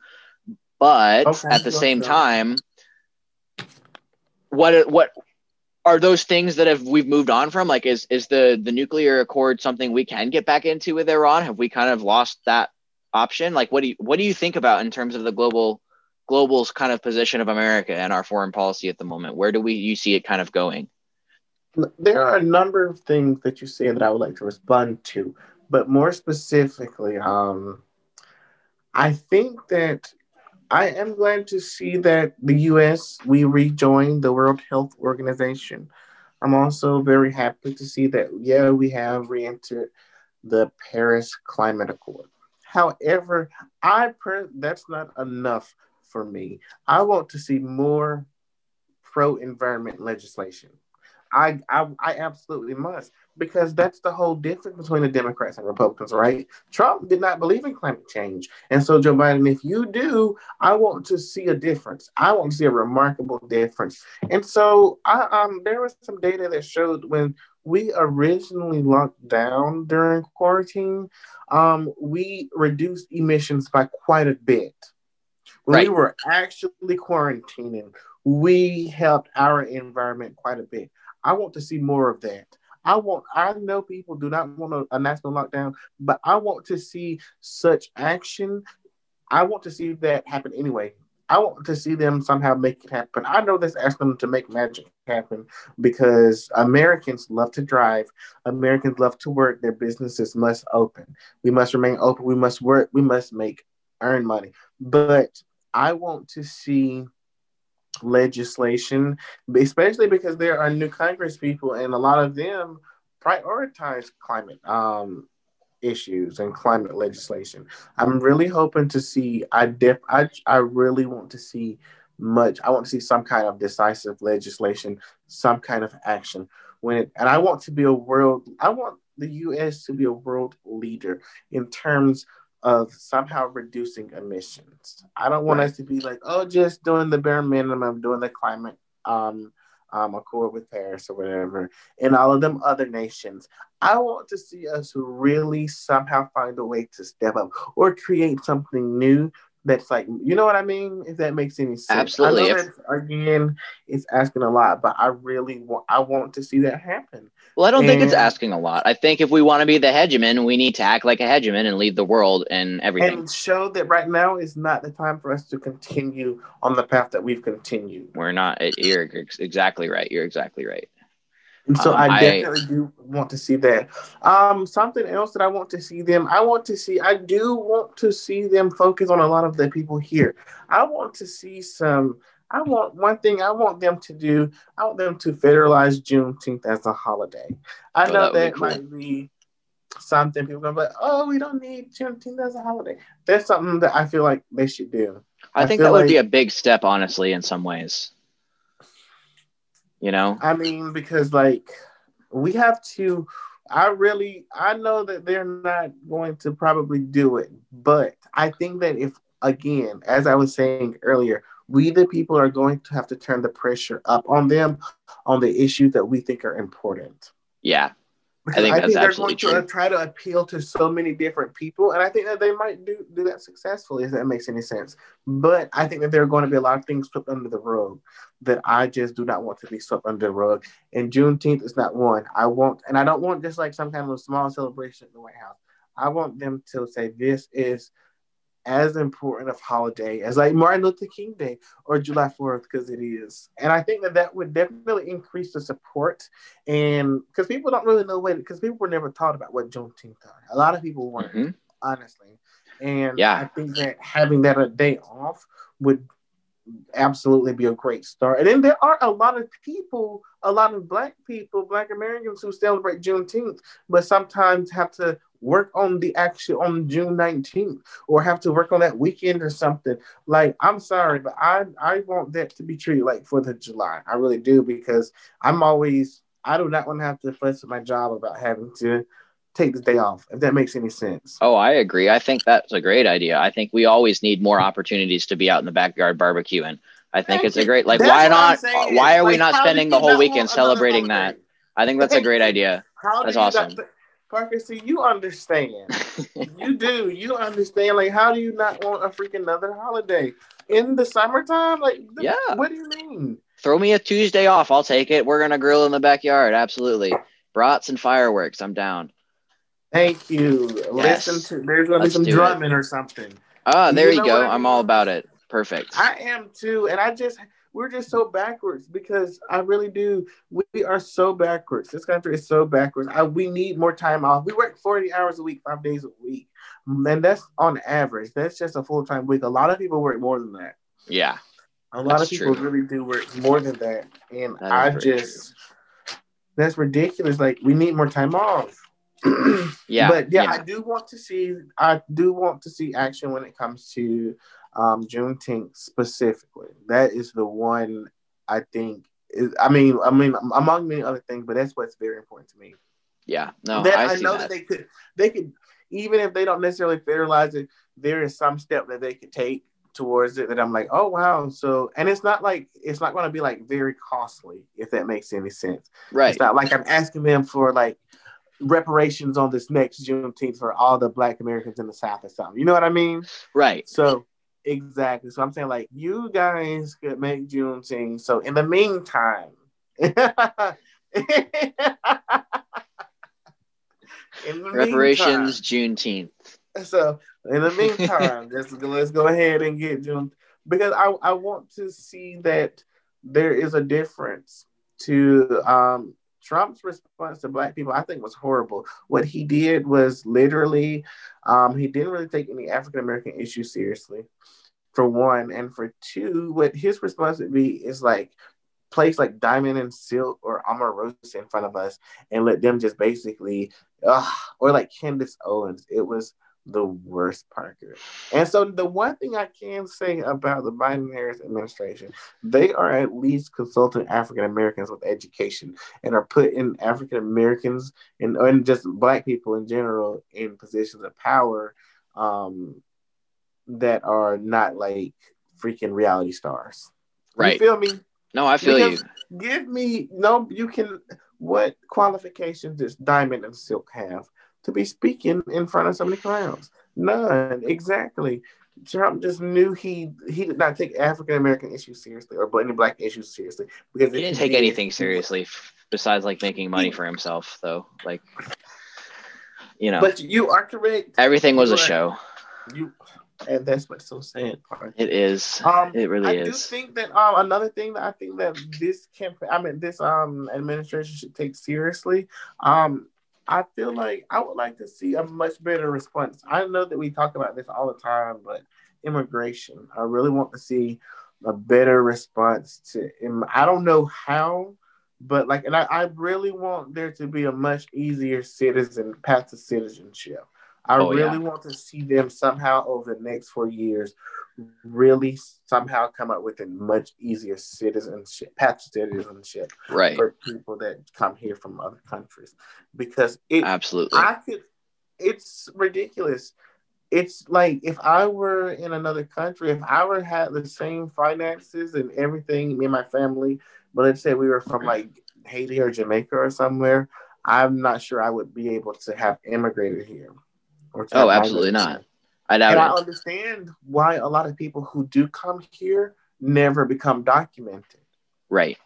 But Okay, at the same so- time, what what are those things that have we've moved on from? Like, is is the the nuclear accord something we can get back into with Iran? Have we kind of lost that option? Like, what do you what do you think about in terms of the global global kind of position of America and our foreign policy at the moment? Where do we you see it kind of going? There are a number of things that you say that I would like to respond to, but more specifically, um, I think that I am glad to see that the U.S. we rejoined the World Health Organization. I'm also very happy to see that yeah we have re-entered the Paris Climate Accord. However, I that's not enough for me. I want to see more pro-environment legislation. I, I I absolutely must because that's the whole difference between the Democrats and Republicans, right? Trump did not believe in climate change. And so, Joe Biden, if you do, I want to see a difference. I want to see a remarkable difference. And so, I, um, there was some data that showed when we originally locked down during quarantine, um, we reduced emissions by quite a bit. When right. we were actually quarantining, we helped our environment quite a bit. I want to see more of that. I want I know people do not want a, a, national lockdown, but I want to see such action. I want to see that happen anyway. I want to see them somehow make it happen. I know this asking them to make magic happen because Americans love to drive. Americans love to work. Their businesses must open. We must remain open. We must work. We must make earn money. But I want to see legislation, especially because there are new Congress people, and a lot of them prioritize climate um, issues and climate legislation. I'm really hoping to see. I def, I I really want to see much. I want to see some kind of decisive legislation, some kind of action. When it, and I want to be a world. I want the U.S. to be a world leader in terms of somehow reducing emissions. I don't want right. us to be like, oh, just doing the bare minimum, doing the climate um, um, accord with Paris or whatever, and all of them other nations. I want to see us really somehow find a way to step up or create something new that's like, you know what I mean? If that makes any sense. Absolutely. again, it's asking a lot, but I really want, I want to see that happen. Well, I don't and, think it's asking a lot. I think if we want to be the hegemon, we need to act like a hegemon and lead the world and everything. And show that right now is not the time for us to continue on the path that we've continued. We're not. Eh, you're exactly right. You're exactly right. And so um, I definitely I, do want to see that. Um, something else that I want to see them, I want to see, I do want to see them focus on a lot of the people here. I want to see some I want one thing I want them to do. I want them to federalize Juneteenth as a holiday. I oh, know that, cool. might be something people gonna be like, oh, we don't need Juneteenth as a holiday. That's something that I feel like they should do. I, I think that would like, be a big step, honestly, in some ways. You know? I mean, because like we have to I really I know that they're not going to probably do it, but I think that if again, as I was saying earlier, we the people are going to have to turn the pressure up on them on the issues that we think are important. Yeah. Because I think, I think they're going uh, true. to try to appeal to so many different people, and I think that they might do, do that successfully, if that makes any sense. But I think that there are going to be a lot of things swept under the rug that I just do not want to be swept under the rug. And Juneteenth is not one. I want, and I don't want just like some kind of a small celebration at the White House. I want them to say this is as important of holiday as like Martin Luther King Day or July 4th because it is. And I think that that would definitely increase the support and because people don't really know what because people were never taught about what Juneteenth are. A lot of people weren't, mm-hmm. honestly. And yeah. I think that having that a day off would absolutely be a great start. And then there are a lot of people, a lot of black people, black Americans who celebrate Juneteenth, but sometimes have to work on the actual on June 19th or have to work on that weekend or something. Like, I'm sorry, but I I want that to be treated like Fourth of July. I really do because I'm always I do not want to have to fuss with my job about having to take the day off, if that makes any sense. Oh, I agree. I think that's a great idea. I think we always need more opportunities to be out in the backyard barbecuing. I think Thank it's a great like that's why not why are like, we not spending the whole weekend celebrating that? I think that's a great idea. How that's awesome. Not, Parker, see, you understand. you do. You understand. Like, how do you not want a freaking another holiday in the summertime? Like, yeah. What do you mean? Throw me a Tuesday off. I'll take it. We're gonna grill in the backyard. Absolutely. Brats and fireworks. I'm down. Thank you. Yes. Listen to. There's gonna Let's be some drumming it. or something. Ah, there you, you go. I'm all about it. Perfect. I am too, and I just we're just so backwards because I really do. We are so backwards. This country is so backwards. I, we need more time off. We work 40 hours a week, five days a week. And that's on average. That's just a full time week. A lot of people work more than that. Yeah. A lot of people true. really do work more than that. And that I just, true. that's ridiculous. Like, we need more time off. yeah. But yeah, yeah, I do want to see, I do want to see action when it comes to um, Juneteenth specifically. That is the one I think is. I mean, I mean, among many other things, but that's what's very important to me. Yeah, no, that I, I, know that. that. they could they could even if they don't necessarily federalize it, there is some step that they could take towards it that I'm like, oh wow. So and it's not like it's not gonna be like very costly, if that makes any sense. Right. It's not like I'm asking them for like reparations on this next Juneteenth for all the black Americans in the South or something. You know what I mean? Right. So exactly. So I'm saying like you guys could make Juneteenth. So in the meantime, in the reparations meantime, Juneteenth. So in the meantime, let's let's go ahead and get June because I I want to see that there is a difference to um Trump's response to black people, I think, was horrible. What he did was literally, um, he didn't really take any African American issues seriously, for one, and for two, what his response would be is like place like Diamond and Silk or Omarosa in front of us and let them just basically, or like Candace Owens. It was the worst Parker. And so the one thing I can say about the Biden Harris administration, they are at least consulting African Americans with education and are putting African Americans and, and just black people in general in positions of power um, that are not like freaking reality stars. Right. You feel me? No, I feel because you. Give me no you can what qualifications does Diamond and Silk have? To be speaking in front of so many crowds. None, exactly. Trump just knew he he did not take African American issues seriously or any black issues seriously because he didn't take did, anything seriously besides like making money for himself, though. Like, you know. But you are correct. Everything was a show. You and that's what's so sad. Part. It is. Um, it really I is. I do think that um another thing that I think that this campaign, I mean this um administration should take seriously. Um, I feel like I would like to see a much better response. I know that we talk about this all the time, but immigration, I really want to see a better response to. I don't know how, but like, and I, I really want there to be a much easier citizen path to citizenship. I oh, really yeah. want to see them somehow over the next four years really somehow come up with a much easier citizenship path to citizenship right. for people that come here from other countries because it absolutely I could it's ridiculous. It's like if I were in another country, if I were had the same finances and everything, me and my family, but let's say we were from like Haiti or Jamaica or somewhere, I'm not sure I would be able to have immigrated here. oh, absolutely not. I doubt and it. I understand why a lot of people who do come here never become documented. Right.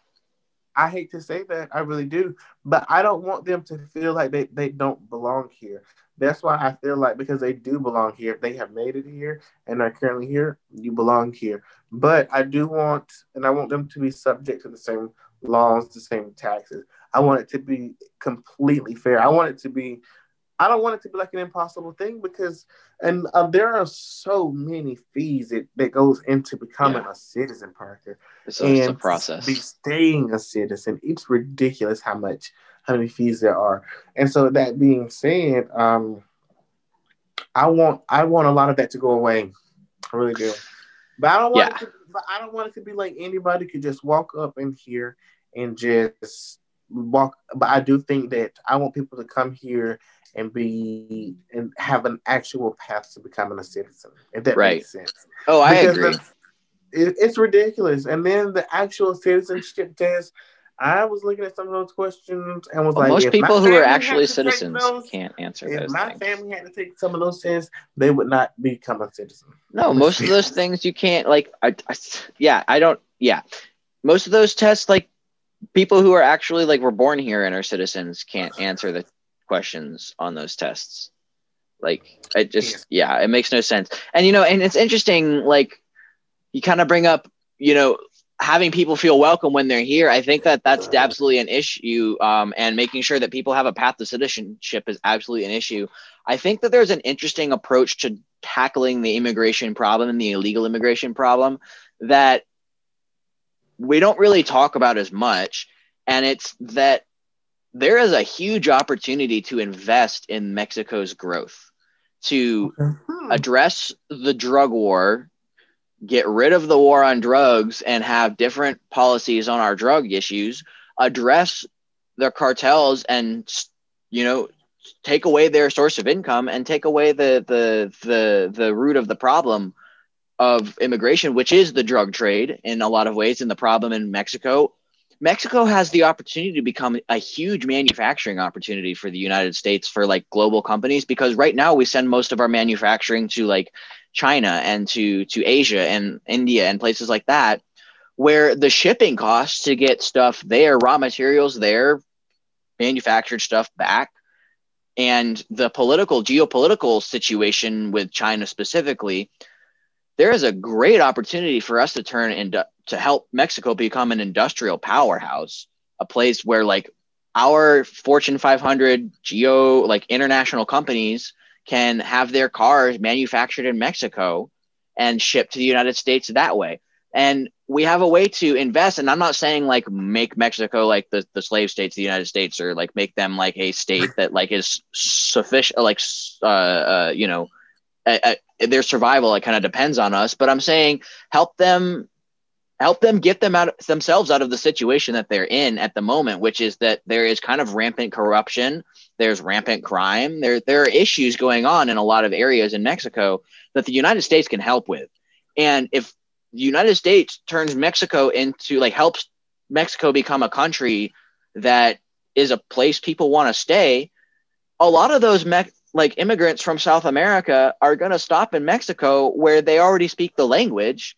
I hate to say that, I really do, but I don't want them to feel like they, they don't belong here. That's why I feel like because they do belong here, they have made it here and are currently here, you belong here. But I do want, and I want them to be subject to the same laws, the same taxes. I want it to be completely fair. I want it to be I don't want it to be like an impossible thing because, and uh, there are so many fees that, that goes into becoming yeah. a citizen, Parker. It's a, and it's a process. Be staying a citizen, it's ridiculous how much how many fees there are. And so that being said, um, I want I want a lot of that to go away. I really do. But I don't want yeah. it to, but I don't want it to be like anybody could just walk up in here and just walk. But I do think that I want people to come here and be and have an actual path to becoming a citizen. If that right. makes sense. Oh, I because agree. It, it's ridiculous. And then the actual citizenship test. I was looking at some of those questions and was well, like, most people who are actually citizens those, can't answer if those. my things. family had to take some of those tests, they would not become a citizen. No, most of those things you can't like. I, I, yeah, I don't. Yeah, most of those tests, like people who are actually like were born here and are citizens, can't answer the questions on those tests. Like it just yeah, it makes no sense. And you know, and it's interesting, like you kind of bring up, you know, having people feel welcome when they're here. I think that that's absolutely an issue. Um, and making sure that people have a path to citizenship is absolutely an issue. I think that there's an interesting approach to tackling the immigration problem and the illegal immigration problem that we don't really talk about as much. And it's that there is a huge opportunity to invest in Mexico's growth, to hmm. address the drug war, get rid of the war on drugs, and have different policies on our drug issues, address the cartels and you know, take away their source of income and take away the the the the root of the problem of immigration, which is the drug trade in a lot of ways, and the problem in Mexico. Mexico has the opportunity to become a huge manufacturing opportunity for the United States for like global companies because right now we send most of our manufacturing to like China and to to Asia and India and places like that where the shipping costs to get stuff there, raw materials there, manufactured stuff back and the political geopolitical situation with China specifically, there is a great opportunity for us to turn into to help Mexico become an industrial powerhouse, a place where like our Fortune 500 geo like international companies can have their cars manufactured in Mexico and shipped to the United States that way. And we have a way to invest and i'm not saying like make mexico like the, the slave states of the united states or like make them like a state that like is sufficient like uh, uh you know their survival like kind of depends on us but i'm saying help them help them get them out themselves out of the situation that they're in at the moment which is that there is kind of rampant corruption there's rampant crime there there are issues going on in a lot of areas in mexico that the united states can help with. And if the United States turns Mexico into like helps Mexico become a country that is a place people want to stay, a lot of those me- like immigrants from South America are going to stop in Mexico where they already speak the language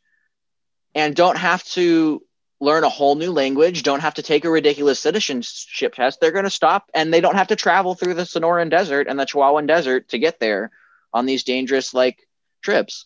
and don't have to learn a whole new language, don't have to take a ridiculous citizenship test. They're going to stop and they don't have to travel through the Sonoran Desert and the Chihuahuan Desert to get there on these dangerous like trips.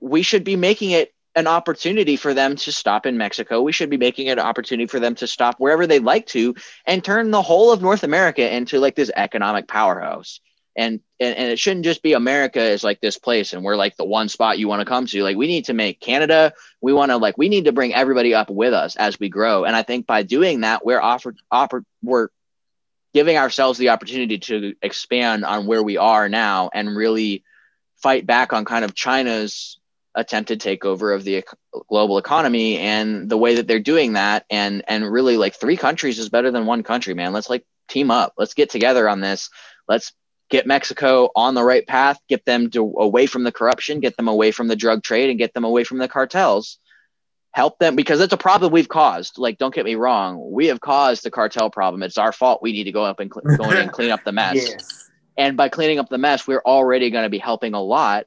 We should be making it an opportunity for them to stop in Mexico. We should be making it an opportunity for them to stop wherever they'd like to and turn the whole of North America into like this economic powerhouse. And, and, and it shouldn't just be America is like this place and we're like the one spot you want to come to. Like we need to make Canada, we want to like we need to bring everybody up with us as we grow. And I think by doing that, we're offered offered we're giving ourselves the opportunity to expand on where we are now and really fight back on kind of China's attempted takeover of the global economy and the way that they're doing that and and really like three countries is better than one country man let's like team up let's get together on this let's get mexico on the right path get them to, away from the corruption get them away from the drug trade and get them away from the cartels. Help them because it's a problem we've caused. Like don't get me wrong we have caused the cartel problem. It's our fault we need to go up and cl- go in and clean up the mess. Yes. and by cleaning up the mess we're already going to be helping a lot.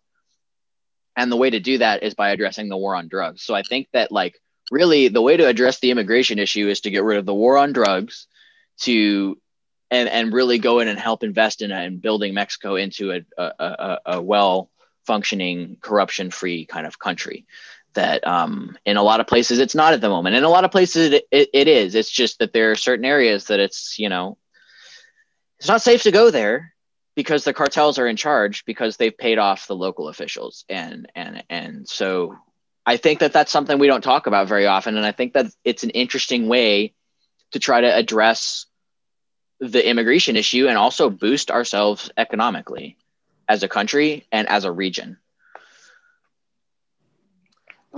And the way to do that is by addressing the war on drugs. So I think that like really the way to address the immigration issue is to get rid of the war on drugs to and and really go in and help invest in and building Mexico into a a, a, a well functioning corruption free kind of country that um, in a lot of places it's not at the moment. In a lot of places it, it, it is. It's just that there are certain areas that it's you know it's not safe to go there because the cartels are in charge because they've paid off the local officials. And and and so I think that that's something we don't talk about very often. And I think that it's an interesting way to try to address the immigration issue and also boost ourselves economically as a country and as a region.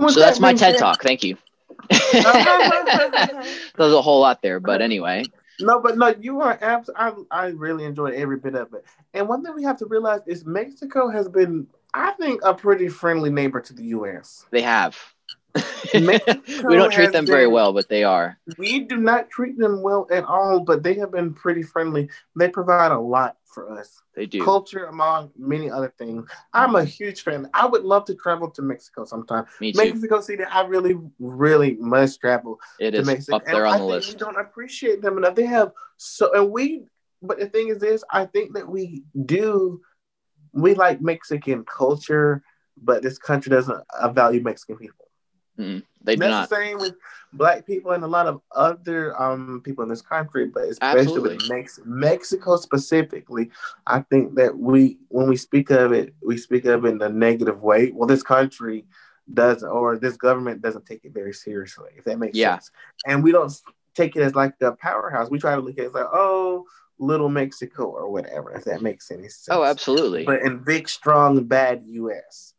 so that's my TED talk. Thank you. There's a whole lot there, but anyway. No, but no, you are abs- I I really enjoyed every bit of it. And one thing we have to realize is Mexico has been, I think, a pretty friendly neighbor to the U.S. They have. we don't treat them been, very well, but they are. We do not treat them well at all, but they have been pretty friendly. They provide a lot for us. They do. Culture, among many other things. I'm a huge fan. I would love to travel to Mexico sometime. Me too. Mexico City, I really, really must travel it to is Mexico. up there and on I the list. We don't appreciate them enough. They have so, and we, but the thing is this, I think that we do, we like Mexican culture, but this country doesn't uh, value Mexican people. Mm-mm. They That's not. the same with black people and a lot of other um people in this country, but especially Absolutely. with Mex- Mexico specifically, I think that we when we speak of it, we speak of it in a negative way. Well, this country doesn't, or this government doesn't take it very seriously, if that makes Yeah. sense. And we don't take it as like the powerhouse. We try to look at it as like, oh, little Mexico or whatever, if that makes any sense. Oh, absolutely. But in big, strong, bad U.S.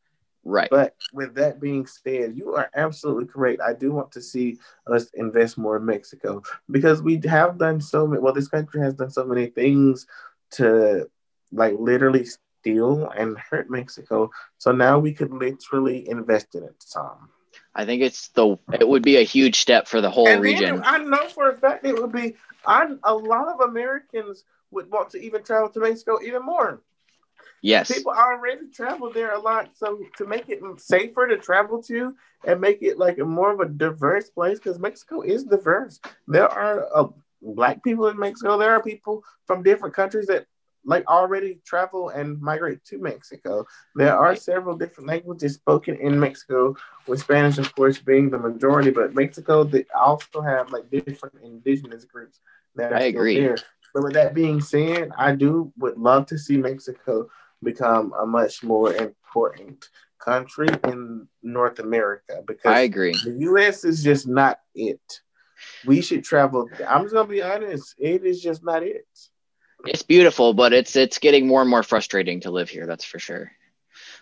Right. But with that being said, you are absolutely correct. I do want to see us invest more in Mexico because we have done so many. Well, this country has done so many things to like literally steal and hurt Mexico. So now we could literally invest in it some. I think it's the it would be a huge step for the whole and region. I know for a fact it would be. I, a lot of Americans would want to even travel to Mexico even more. Yes. People already travel there a lot. So to make it safer to travel to and make it like a more of a diverse place, because Mexico is diverse. There are uh, black people in Mexico. There are people from different countries that like already travel and migrate to Mexico. There are several different languages spoken in Mexico, with Spanish, of course, being the majority. But Mexico, they also have like different indigenous groups that are I agree. there. But with that being said, I do would love to see Mexico become a much more important country in North America because I agree. The US is just not it. We should travel. I'm just gonna be honest, it is just not it. It's beautiful, but it's it's getting more and more frustrating to live here. That's for sure.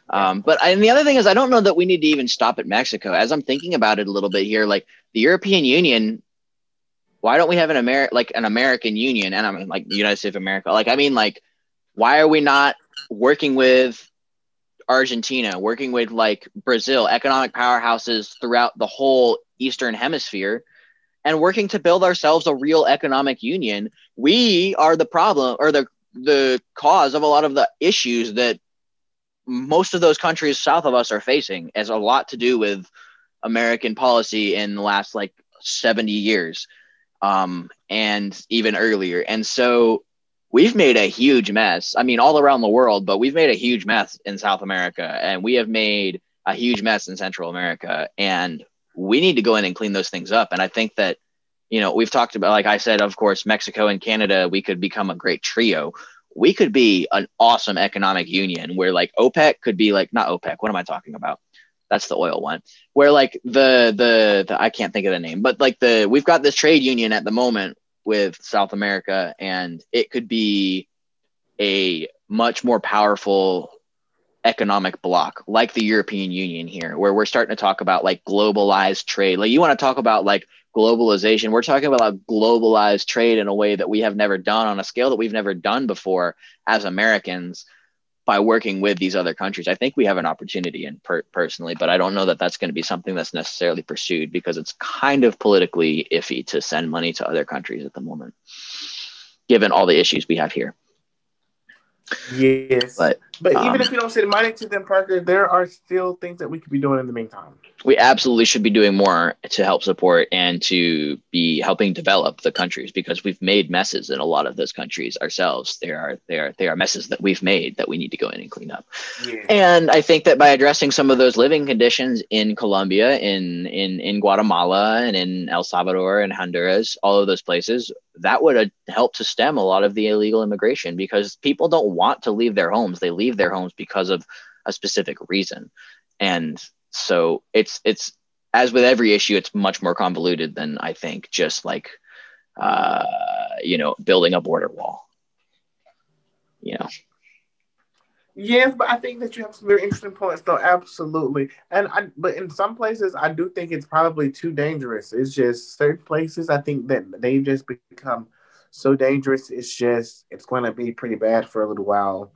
Um, but I, and the other thing is, I don't know that we need to even stop at Mexico. As I'm thinking about it a little bit here, like the European Union, why don't we have an Amer like an American Union? And I mean, like the United States of America. Like, I mean, like, why are we not working with Argentina, working with like Brazil, economic powerhouses throughout the whole Eastern Hemisphere, and working to build ourselves a real economic union. We are the problem or the the cause of a lot of the issues that most of those countries south of us are facing has a lot to do with American policy in the last like 70 years um, and even earlier. And so we've made a huge mess. I mean, all around the world, but we've made a huge mess in South America and we have made a huge mess in Central America. And we need to go in and clean those things up. And I think that, you know, we've talked about, like I said, of course, Mexico and Canada, we could become a great trio. We could be an awesome economic union where like OPEC could be like, not OPEC, what am I talking about? That's the oil one. Where like the, the, the I can't think of the name, but like the, we've got this trade union at the moment with South America, and it could be a much more powerful economic bloc like the European Union here, where we're starting to talk about like globalized trade. Like you want to talk about like globalization, we're talking about globalized trade in a way that we have never done on a scale that we've never done before as Americans by working with these other countries. I think we have an opportunity in per- personally, but I don't know that that's going to be something that's necessarily pursued because it's kind of politically iffy to send money to other countries at the moment, given all the issues we have here. Yes. But but um, even if you don't send money to them, Parker, there are still things that we could be doing in the meantime. We absolutely should be doing more to help support and to be helping develop the countries because we've made messes in a lot of those countries ourselves. There are there there are messes that we've made that we need to go in and clean up. Yeah. And I think that by addressing some of those living conditions in Colombia, in in in Guatemala, and in El Salvador and Honduras, all of those places, that would uh, help to stem a lot of the illegal immigration because people don't want to leave their homes; they leave leave their homes because of a specific reason. And so it's it's as with every issue, it's much more convoluted than I think just like uh, you know building a border wall. You know. Yes, but I think that you have some very interesting points, though. Absolutely, and I, but in some places, I do think it's probably too dangerous. It's just certain places. I think that they've just become so dangerous. It's just it's going to be pretty bad for a little while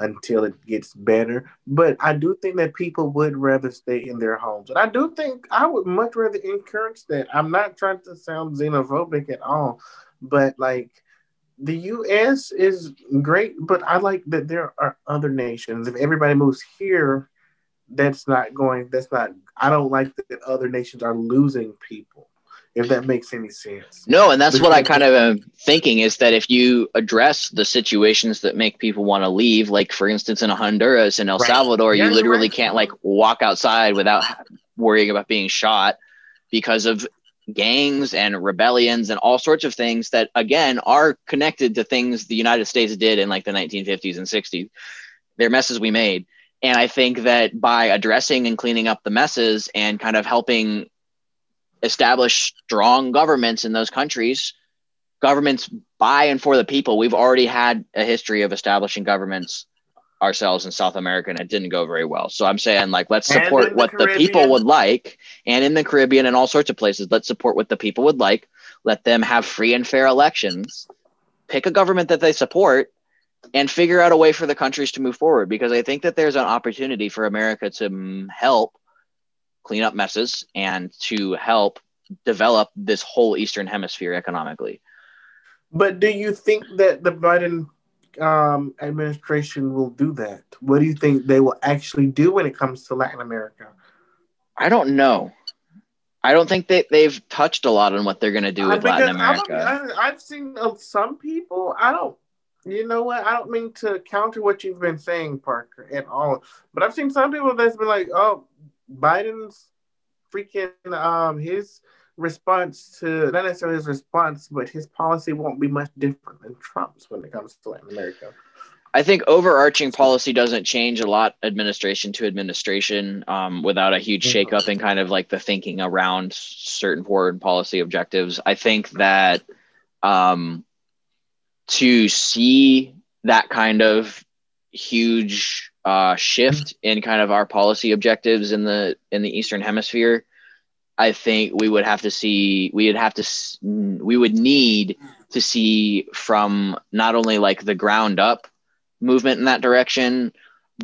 until it gets better. But I do think that people would rather stay in their homes. And I do think I would much rather encourage that. I'm not trying to sound xenophobic at all, but like the US is great, but I like that there are other nations. If everybody moves here, that's not going, that's not, I don't like that other nations are losing people if that makes any sense. No, and that's because what I kind of am thinking is that if you address the situations that make people want to leave, like for instance in Honduras and El right. Salvador, yeah, you literally right. can't like walk outside without worrying about being shot because of gangs and rebellions and all sorts of things that again are connected to things the United States did in like the 1950s and 60s. They're messes we made. And I think that by addressing and cleaning up the messes and kind of helping establish strong governments in those countries, governments by and for the people. We've already had a history of establishing governments ourselves in South America and it didn't go very well. So I'm saying like let's support the what Caribbean. the people would like and in the Caribbean and all sorts of places let's support what the people would like. Let them have free and fair elections. Pick a government that they support and figure out a way for the countries to move forward because I think that there's an opportunity for America to mm, help clean up messes and to help develop this whole eastern hemisphere economically. But do you think that the Biden um, administration will do that? What do you think they will actually do when it comes to Latin America? I don't know. I don't think that they've touched a lot on what they're going to do with Latin America. I, have seen uh, some people. I don't. You know what? I don't mean to counter what you've been saying, Parker, at all. But I've seen some people that's been like, "Oh, Biden's freaking um his response to not necessarily his response, but his policy won't be much different than Trump's when it comes to Latin America. I think overarching policy doesn't change a lot administration to administration um, without a huge mm-hmm. shakeup in kind of like the thinking around certain foreign policy objectives. I think that um, to see that kind of huge uh, shift in kind of our policy objectives in the in the eastern hemisphere I think we would have to see, we would have to, we would need to see from not only like the ground up movement in that direction,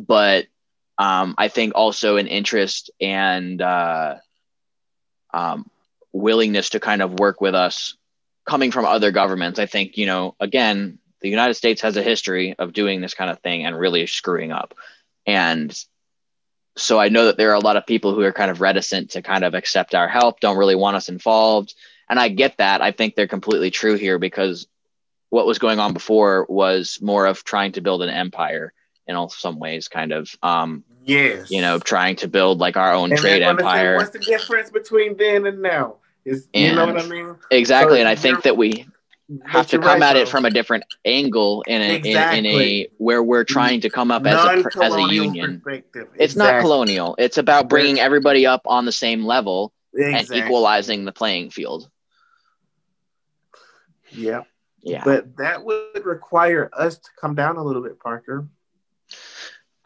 but um, I think also an interest and uh, um, willingness to kind of work with us coming from other governments. I think, you know, again, the United States has a history of doing this kind of thing and really screwing up. And so I know that there are a lot of people who are kind of reticent to kind of accept our help, don't really want us involved. And I get that. I think they're completely true here because what was going on before was more of trying to build an empire in all some ways, kind of. Um, yes. You know, trying to build like our own and trade empire. What's the difference between then and now? Is you know what I mean? Exactly. So and I think that we have to come right, at though. it from a different angle in a exactly. in, in, a where we're trying to come up as a as a union. It's not colonial. It's about bringing everybody up on the same level exactly. and equalizing the playing field. Yeah. Yeah. But that would require us to come down a little bit, Parker.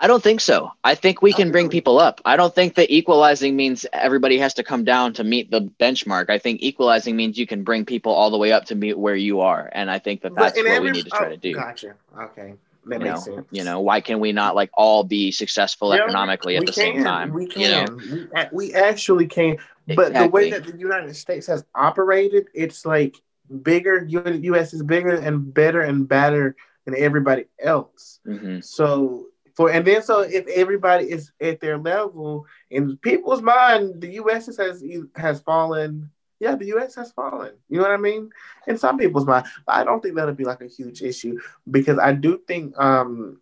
I don't think so. I think we can bring people up. I don't think that equalizing means everybody has to come down to meet the benchmark. I think equalizing means you can bring people all the way up to meet where you are, and I think that that's what every, we need to try oh, to do. Gotcha. Okay. That you makes know, sense. You know, why can we not like all be successful yeah, economically at the can. same time? We can. You know? we, we actually can. But exactly. the way that the United States has operated, it's like bigger. U.S. is bigger and better and badder than everybody else. Mm-hmm. So and then so if everybody is at their level in people's mind, the U.S. has has fallen. Yeah, the U.S. has fallen. You know what I mean? In some people's mind, but I don't think that'll be like a huge issue because I do think um,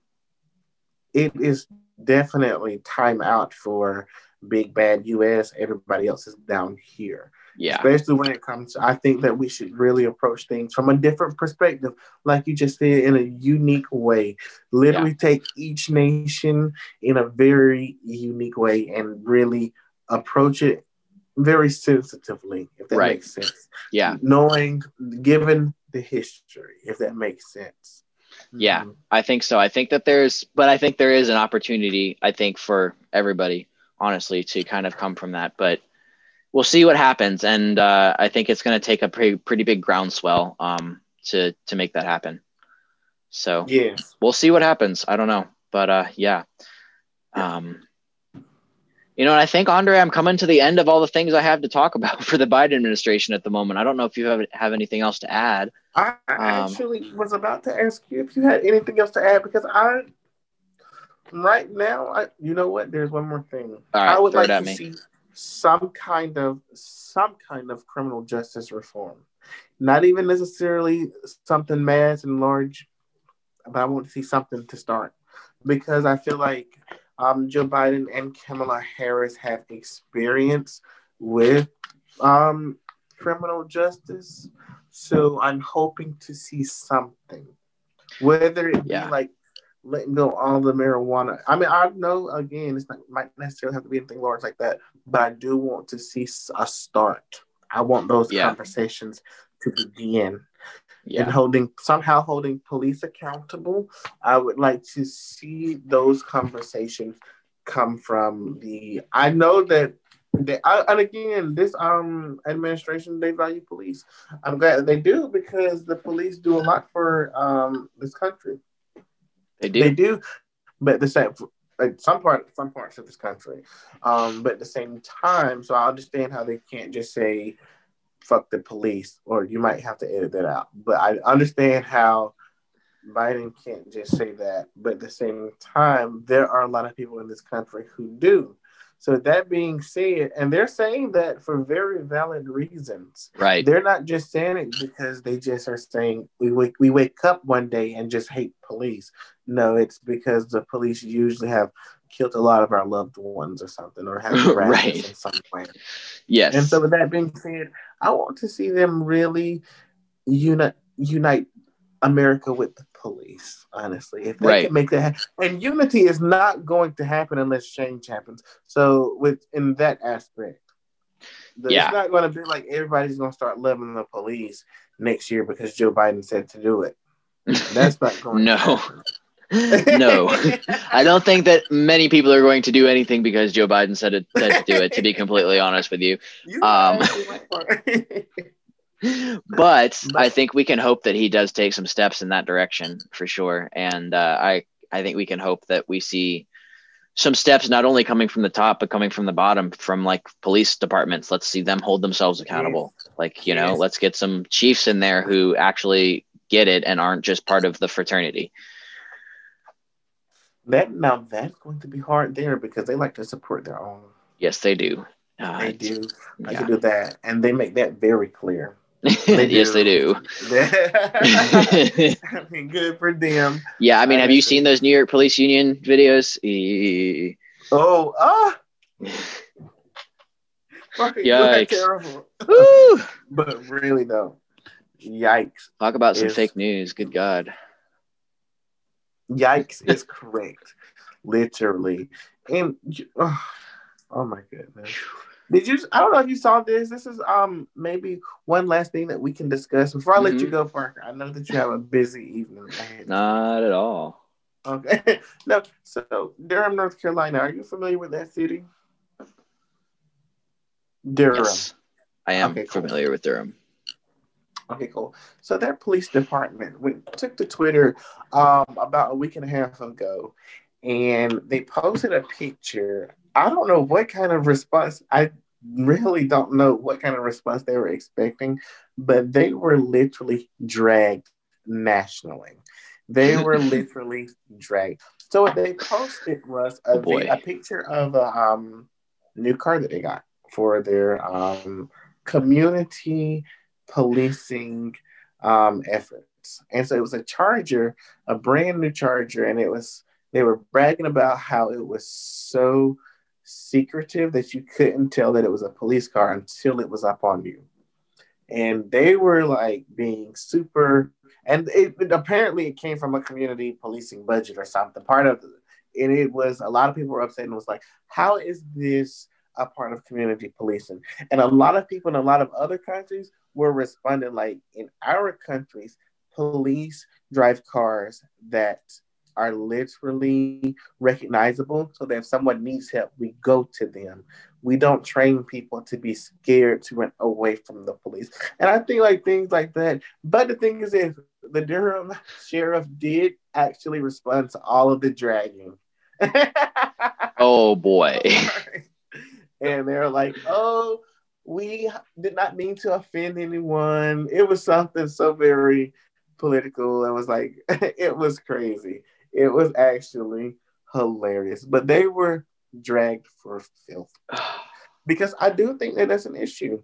it is definitely time out for big bad U.S. Everybody else is down here. Yeah. Especially when it comes to, I think that we should really approach things from a different perspective, like you just said, in a unique way. Literally yeah. take each nation in a very unique way and really approach it very sensitively, if that right. makes sense. Yeah. Knowing, given the history, if that makes sense. Yeah, mm-hmm. I think so. I think that there's, but I think there is an opportunity, I think, for everybody, honestly, to kind of come from that. But we'll see what happens, and uh, I think it's going to take a pretty pretty big groundswell um, to to make that happen. So yeah, we'll see what happens. I don't know, but uh, yeah. Um, you know, and I think Andre, I'm coming to the end of all the things I have to talk about for the Biden administration at the moment. I don't know if you have have anything else to add. I um, actually was about to ask you if you had anything else to add because I, right now, I you know what? There's one more thing. I would like to me. see some kind of some kind of criminal justice reform. Not even necessarily something mass and large, but I want to see something to start because I feel like um, Joe Biden and Kamala Harris have experience with um, criminal justice. So I'm hoping to see something, whether it be yeah. like letting go all the marijuana. I mean, I know again, it's not might necessarily have to be anything large like that, but I do want to see a start. I want those yeah. conversations to begin. yeah. and holding somehow holding police accountable. I would like to see those conversations come from the. I know that. They, I, and again, this um administration they value police. I'm glad they do because the police do a lot for um this country. They do. They do, but the same like some part some parts of this country. Um, but at the same time, so I understand how they can't just say fuck the police, or you might have to edit that out. But I understand how Biden can't just say that. But at the same time, there are a lot of people in this country who do. So that being said, and they're saying that for very valid reasons. Right. They're not just saying it because they just are saying we wake we wake up one day and just hate police. No, it's because the police usually have killed a lot of our loved ones or something, or have Right. in some way. Yes. And so, with that being said, I want to see them really unite unite America with the police. Honestly, if they Right. can make that, happen. and unity is not going to happen unless change happens. So, with in that aspect, the- Yeah. it's not going to be like everybody's going to start loving the police next year because Joe Biden said to do it. That's not going. no. To happen. no. I don't think that many people are going to do anything because Joe Biden said it said to do it, to be completely honest with you. You Um, actually might want- But I think we can hope that he does take some steps in that direction for sure. And uh, I, I think we can hope that we see some steps not only coming from the top, but coming from the bottom from like police departments. Let's see them hold themselves accountable. Like, you know, Yes. let's get some chiefs in there who actually get it and aren't just part of the fraternity. that now that's going to be hard there because they like to support their own. Yes, they do. Uh, They do. I yeah. can do that, and they make that very clear. They yes, they do. I mean, good for them. Yeah, I mean, have you seen those New York Police Union videos? E- Oh, ah, fucking Yikes. terrible. But really though, yikes! Talk about some fake news. Good God. Yikes is correct, literally. And oh, oh my goodness. Did you? I don't know if you saw this. This is um maybe one last thing that we can discuss before I let you Mhm. go, Parker. I know that you have a busy evening. Not at all. Okay. no. So Durham, North Carolina. Are you familiar with that city? Durham. Yes, I am Okay, cool. familiar with Durham. Okay, cool. So their police department went took to Twitter um, about a week and a half ago, and they posted a picture. I don't know what kind of response. I really don't know what kind of response they were expecting, but they were literally dragged nationally. They were literally dragged. So what they posted was a, Oh, a picture of a um, new car that they got for their um, community policing um, efforts. And so it was a charger, a brand new charger, and it was they were bragging about how it was so secretive that you couldn't tell that it was a police car until it was up on you. And they were like being super and it, it- apparently it came from a community policing budget or something. Part of and it was a lot of people were upset and was like, how is this a part of community policing? And a lot of people in a lot of other countries were responding like, in our countries, police drive cars that are literally recognizable so that if someone needs help, we go to them. We don't train people to be scared to run away from the police. And I think like things like that. But the thing is, if the Durham sheriff did actually respond to all of the dragging. Oh boy. and they're like, oh, we did not mean to offend anyone. It was something so very political. It was like, it was crazy. It was actually hilarious. But they were dragged for filth because I do think that that's an issue.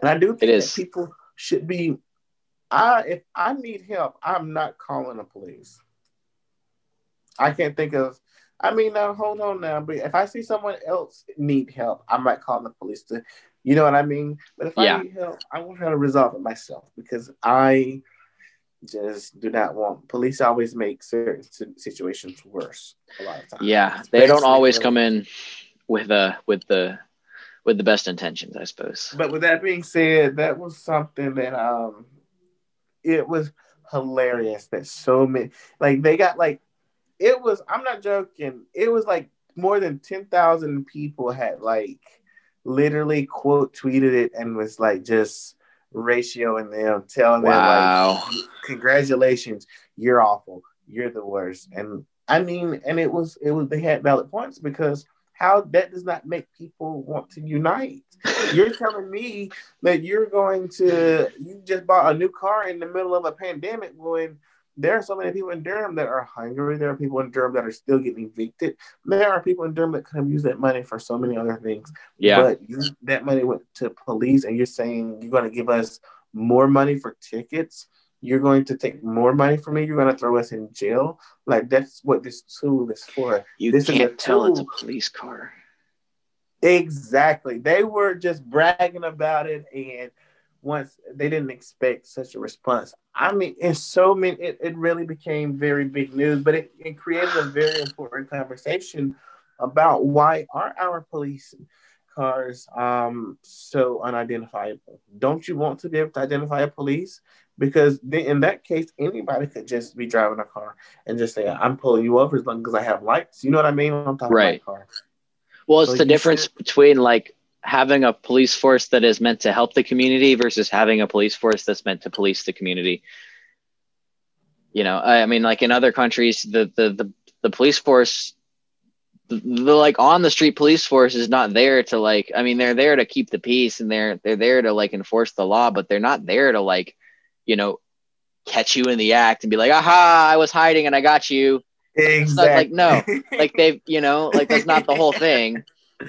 And I do think It is. that people should be. I if I need help, I'm not calling the police. I can't think of. I mean, now hold on now, but if I see someone else need help, I might call the police to, you know what I mean. But if Yeah. I need help, I want to try to resolve it myself because I just do not want police. Always make certain situations worse a lot of times. Yeah, they don't always come in with uh with the with the best intentions, I suppose. But with that being said, that was something that um it was hilarious that so many like they got like it was I'm not joking. It was like more than ten thousand people had like literally quote tweeted it and was like just ratioing them, telling wow. them like congratulations, you're awful, you're the worst. And I mean, and it was it was they had valid points because how that does not make people want to unite. You're telling me that you're going to you just bought a new car in the middle of a pandemic when there are so many people in Durham that are hungry. There are people in Durham that are still getting evicted. There are people in Durham that could have used that money for so many other things. Yeah. But you, that money went to police, and you're saying you're going to give us more money for tickets. You're going to take more money from me. You're going to throw us in jail. Like that's what this tool is for. You this can't tell it's a police car. Exactly. They were just bragging about it and once they didn't expect such a response. I mean, it's so many, it, it really became very big news, but it, it created a very important conversation about why are our police cars um, so unidentifiable? Don't you want to be able to identify a police? Because then in that case, anybody could just be driving a car and just say, I'm pulling you over as long as I have lights. You know what I mean? Right. car. Well, it's so the difference between like having a police force that is meant to help the community versus having a police force that's meant to police the community. You know, I mean, like in other countries, the the the, the police force, the, the like on the street police force is not there to like. I mean, they're there to keep the peace and they're they're there to like enforce the law, but they're not there to like, you know, catch you in the act and be like, aha, I was hiding and I got you. Exactly. Like no, like they've you know, like that's not the whole thing.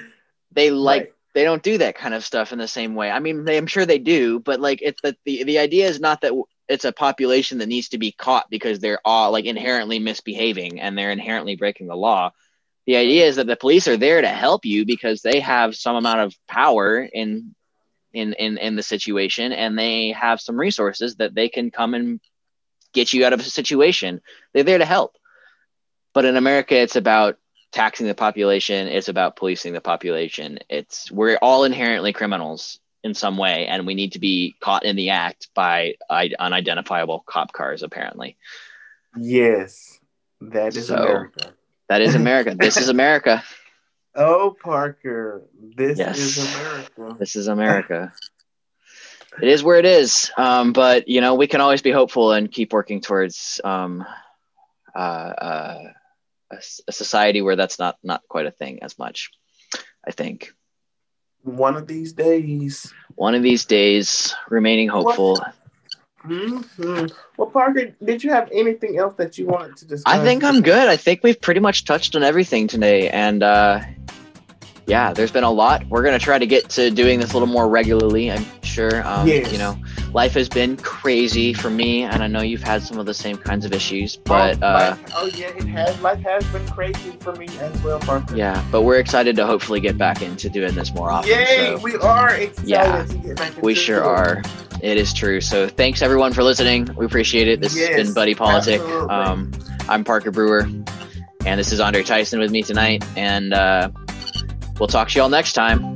They like right they don't do that kind of stuff in the same way. I mean, they, I'm sure they do, but like it's the, the the idea is not that it's a population that needs to be caught because they're all like inherently misbehaving and they're inherently breaking the law. The idea is that the police are there to help you because they have some amount of power in in in in the situation and they have some resources that they can come and get you out of a situation. They're there to help. But in America, it's about taxing the population it's about policing the population. It's we're all inherently criminals in some way and we need to be caught in the act by unidentifiable cop cars apparently. Yes. That is so, america. that is america. This is america. Oh parker. This yes. is america. This is america. It is where it is. Um, but you know we can always be hopeful and keep working towards um, uh, uh, a, a society where that's not not quite a thing as much. I think. One of these days. One of these days, remaining hopeful. Mm-hmm. Well, Parker, did you have anything else that you wanted to discuss? I think I'm good. I think we've pretty much touched on everything today, and uh, yeah, there's been a lot. We're gonna try to get to doing this a little more regularly. I'm sure. Um, yes. You know, life has been crazy for me, and I know you've had some of the same kinds of issues. But oh, uh, oh yeah, it has. Life has been crazy for me as well, Parker. Yeah, but we're excited to hopefully get back into doing this more often. Yay, so, we are excited. Yeah, we sure it. are. It is true. So thanks everyone for listening. We appreciate it. This yes, has been Buddy Politic. Um, I'm Parker Brewer, and this is Andre Tyson with me tonight, and. Uh, We'll talk to y'all next time.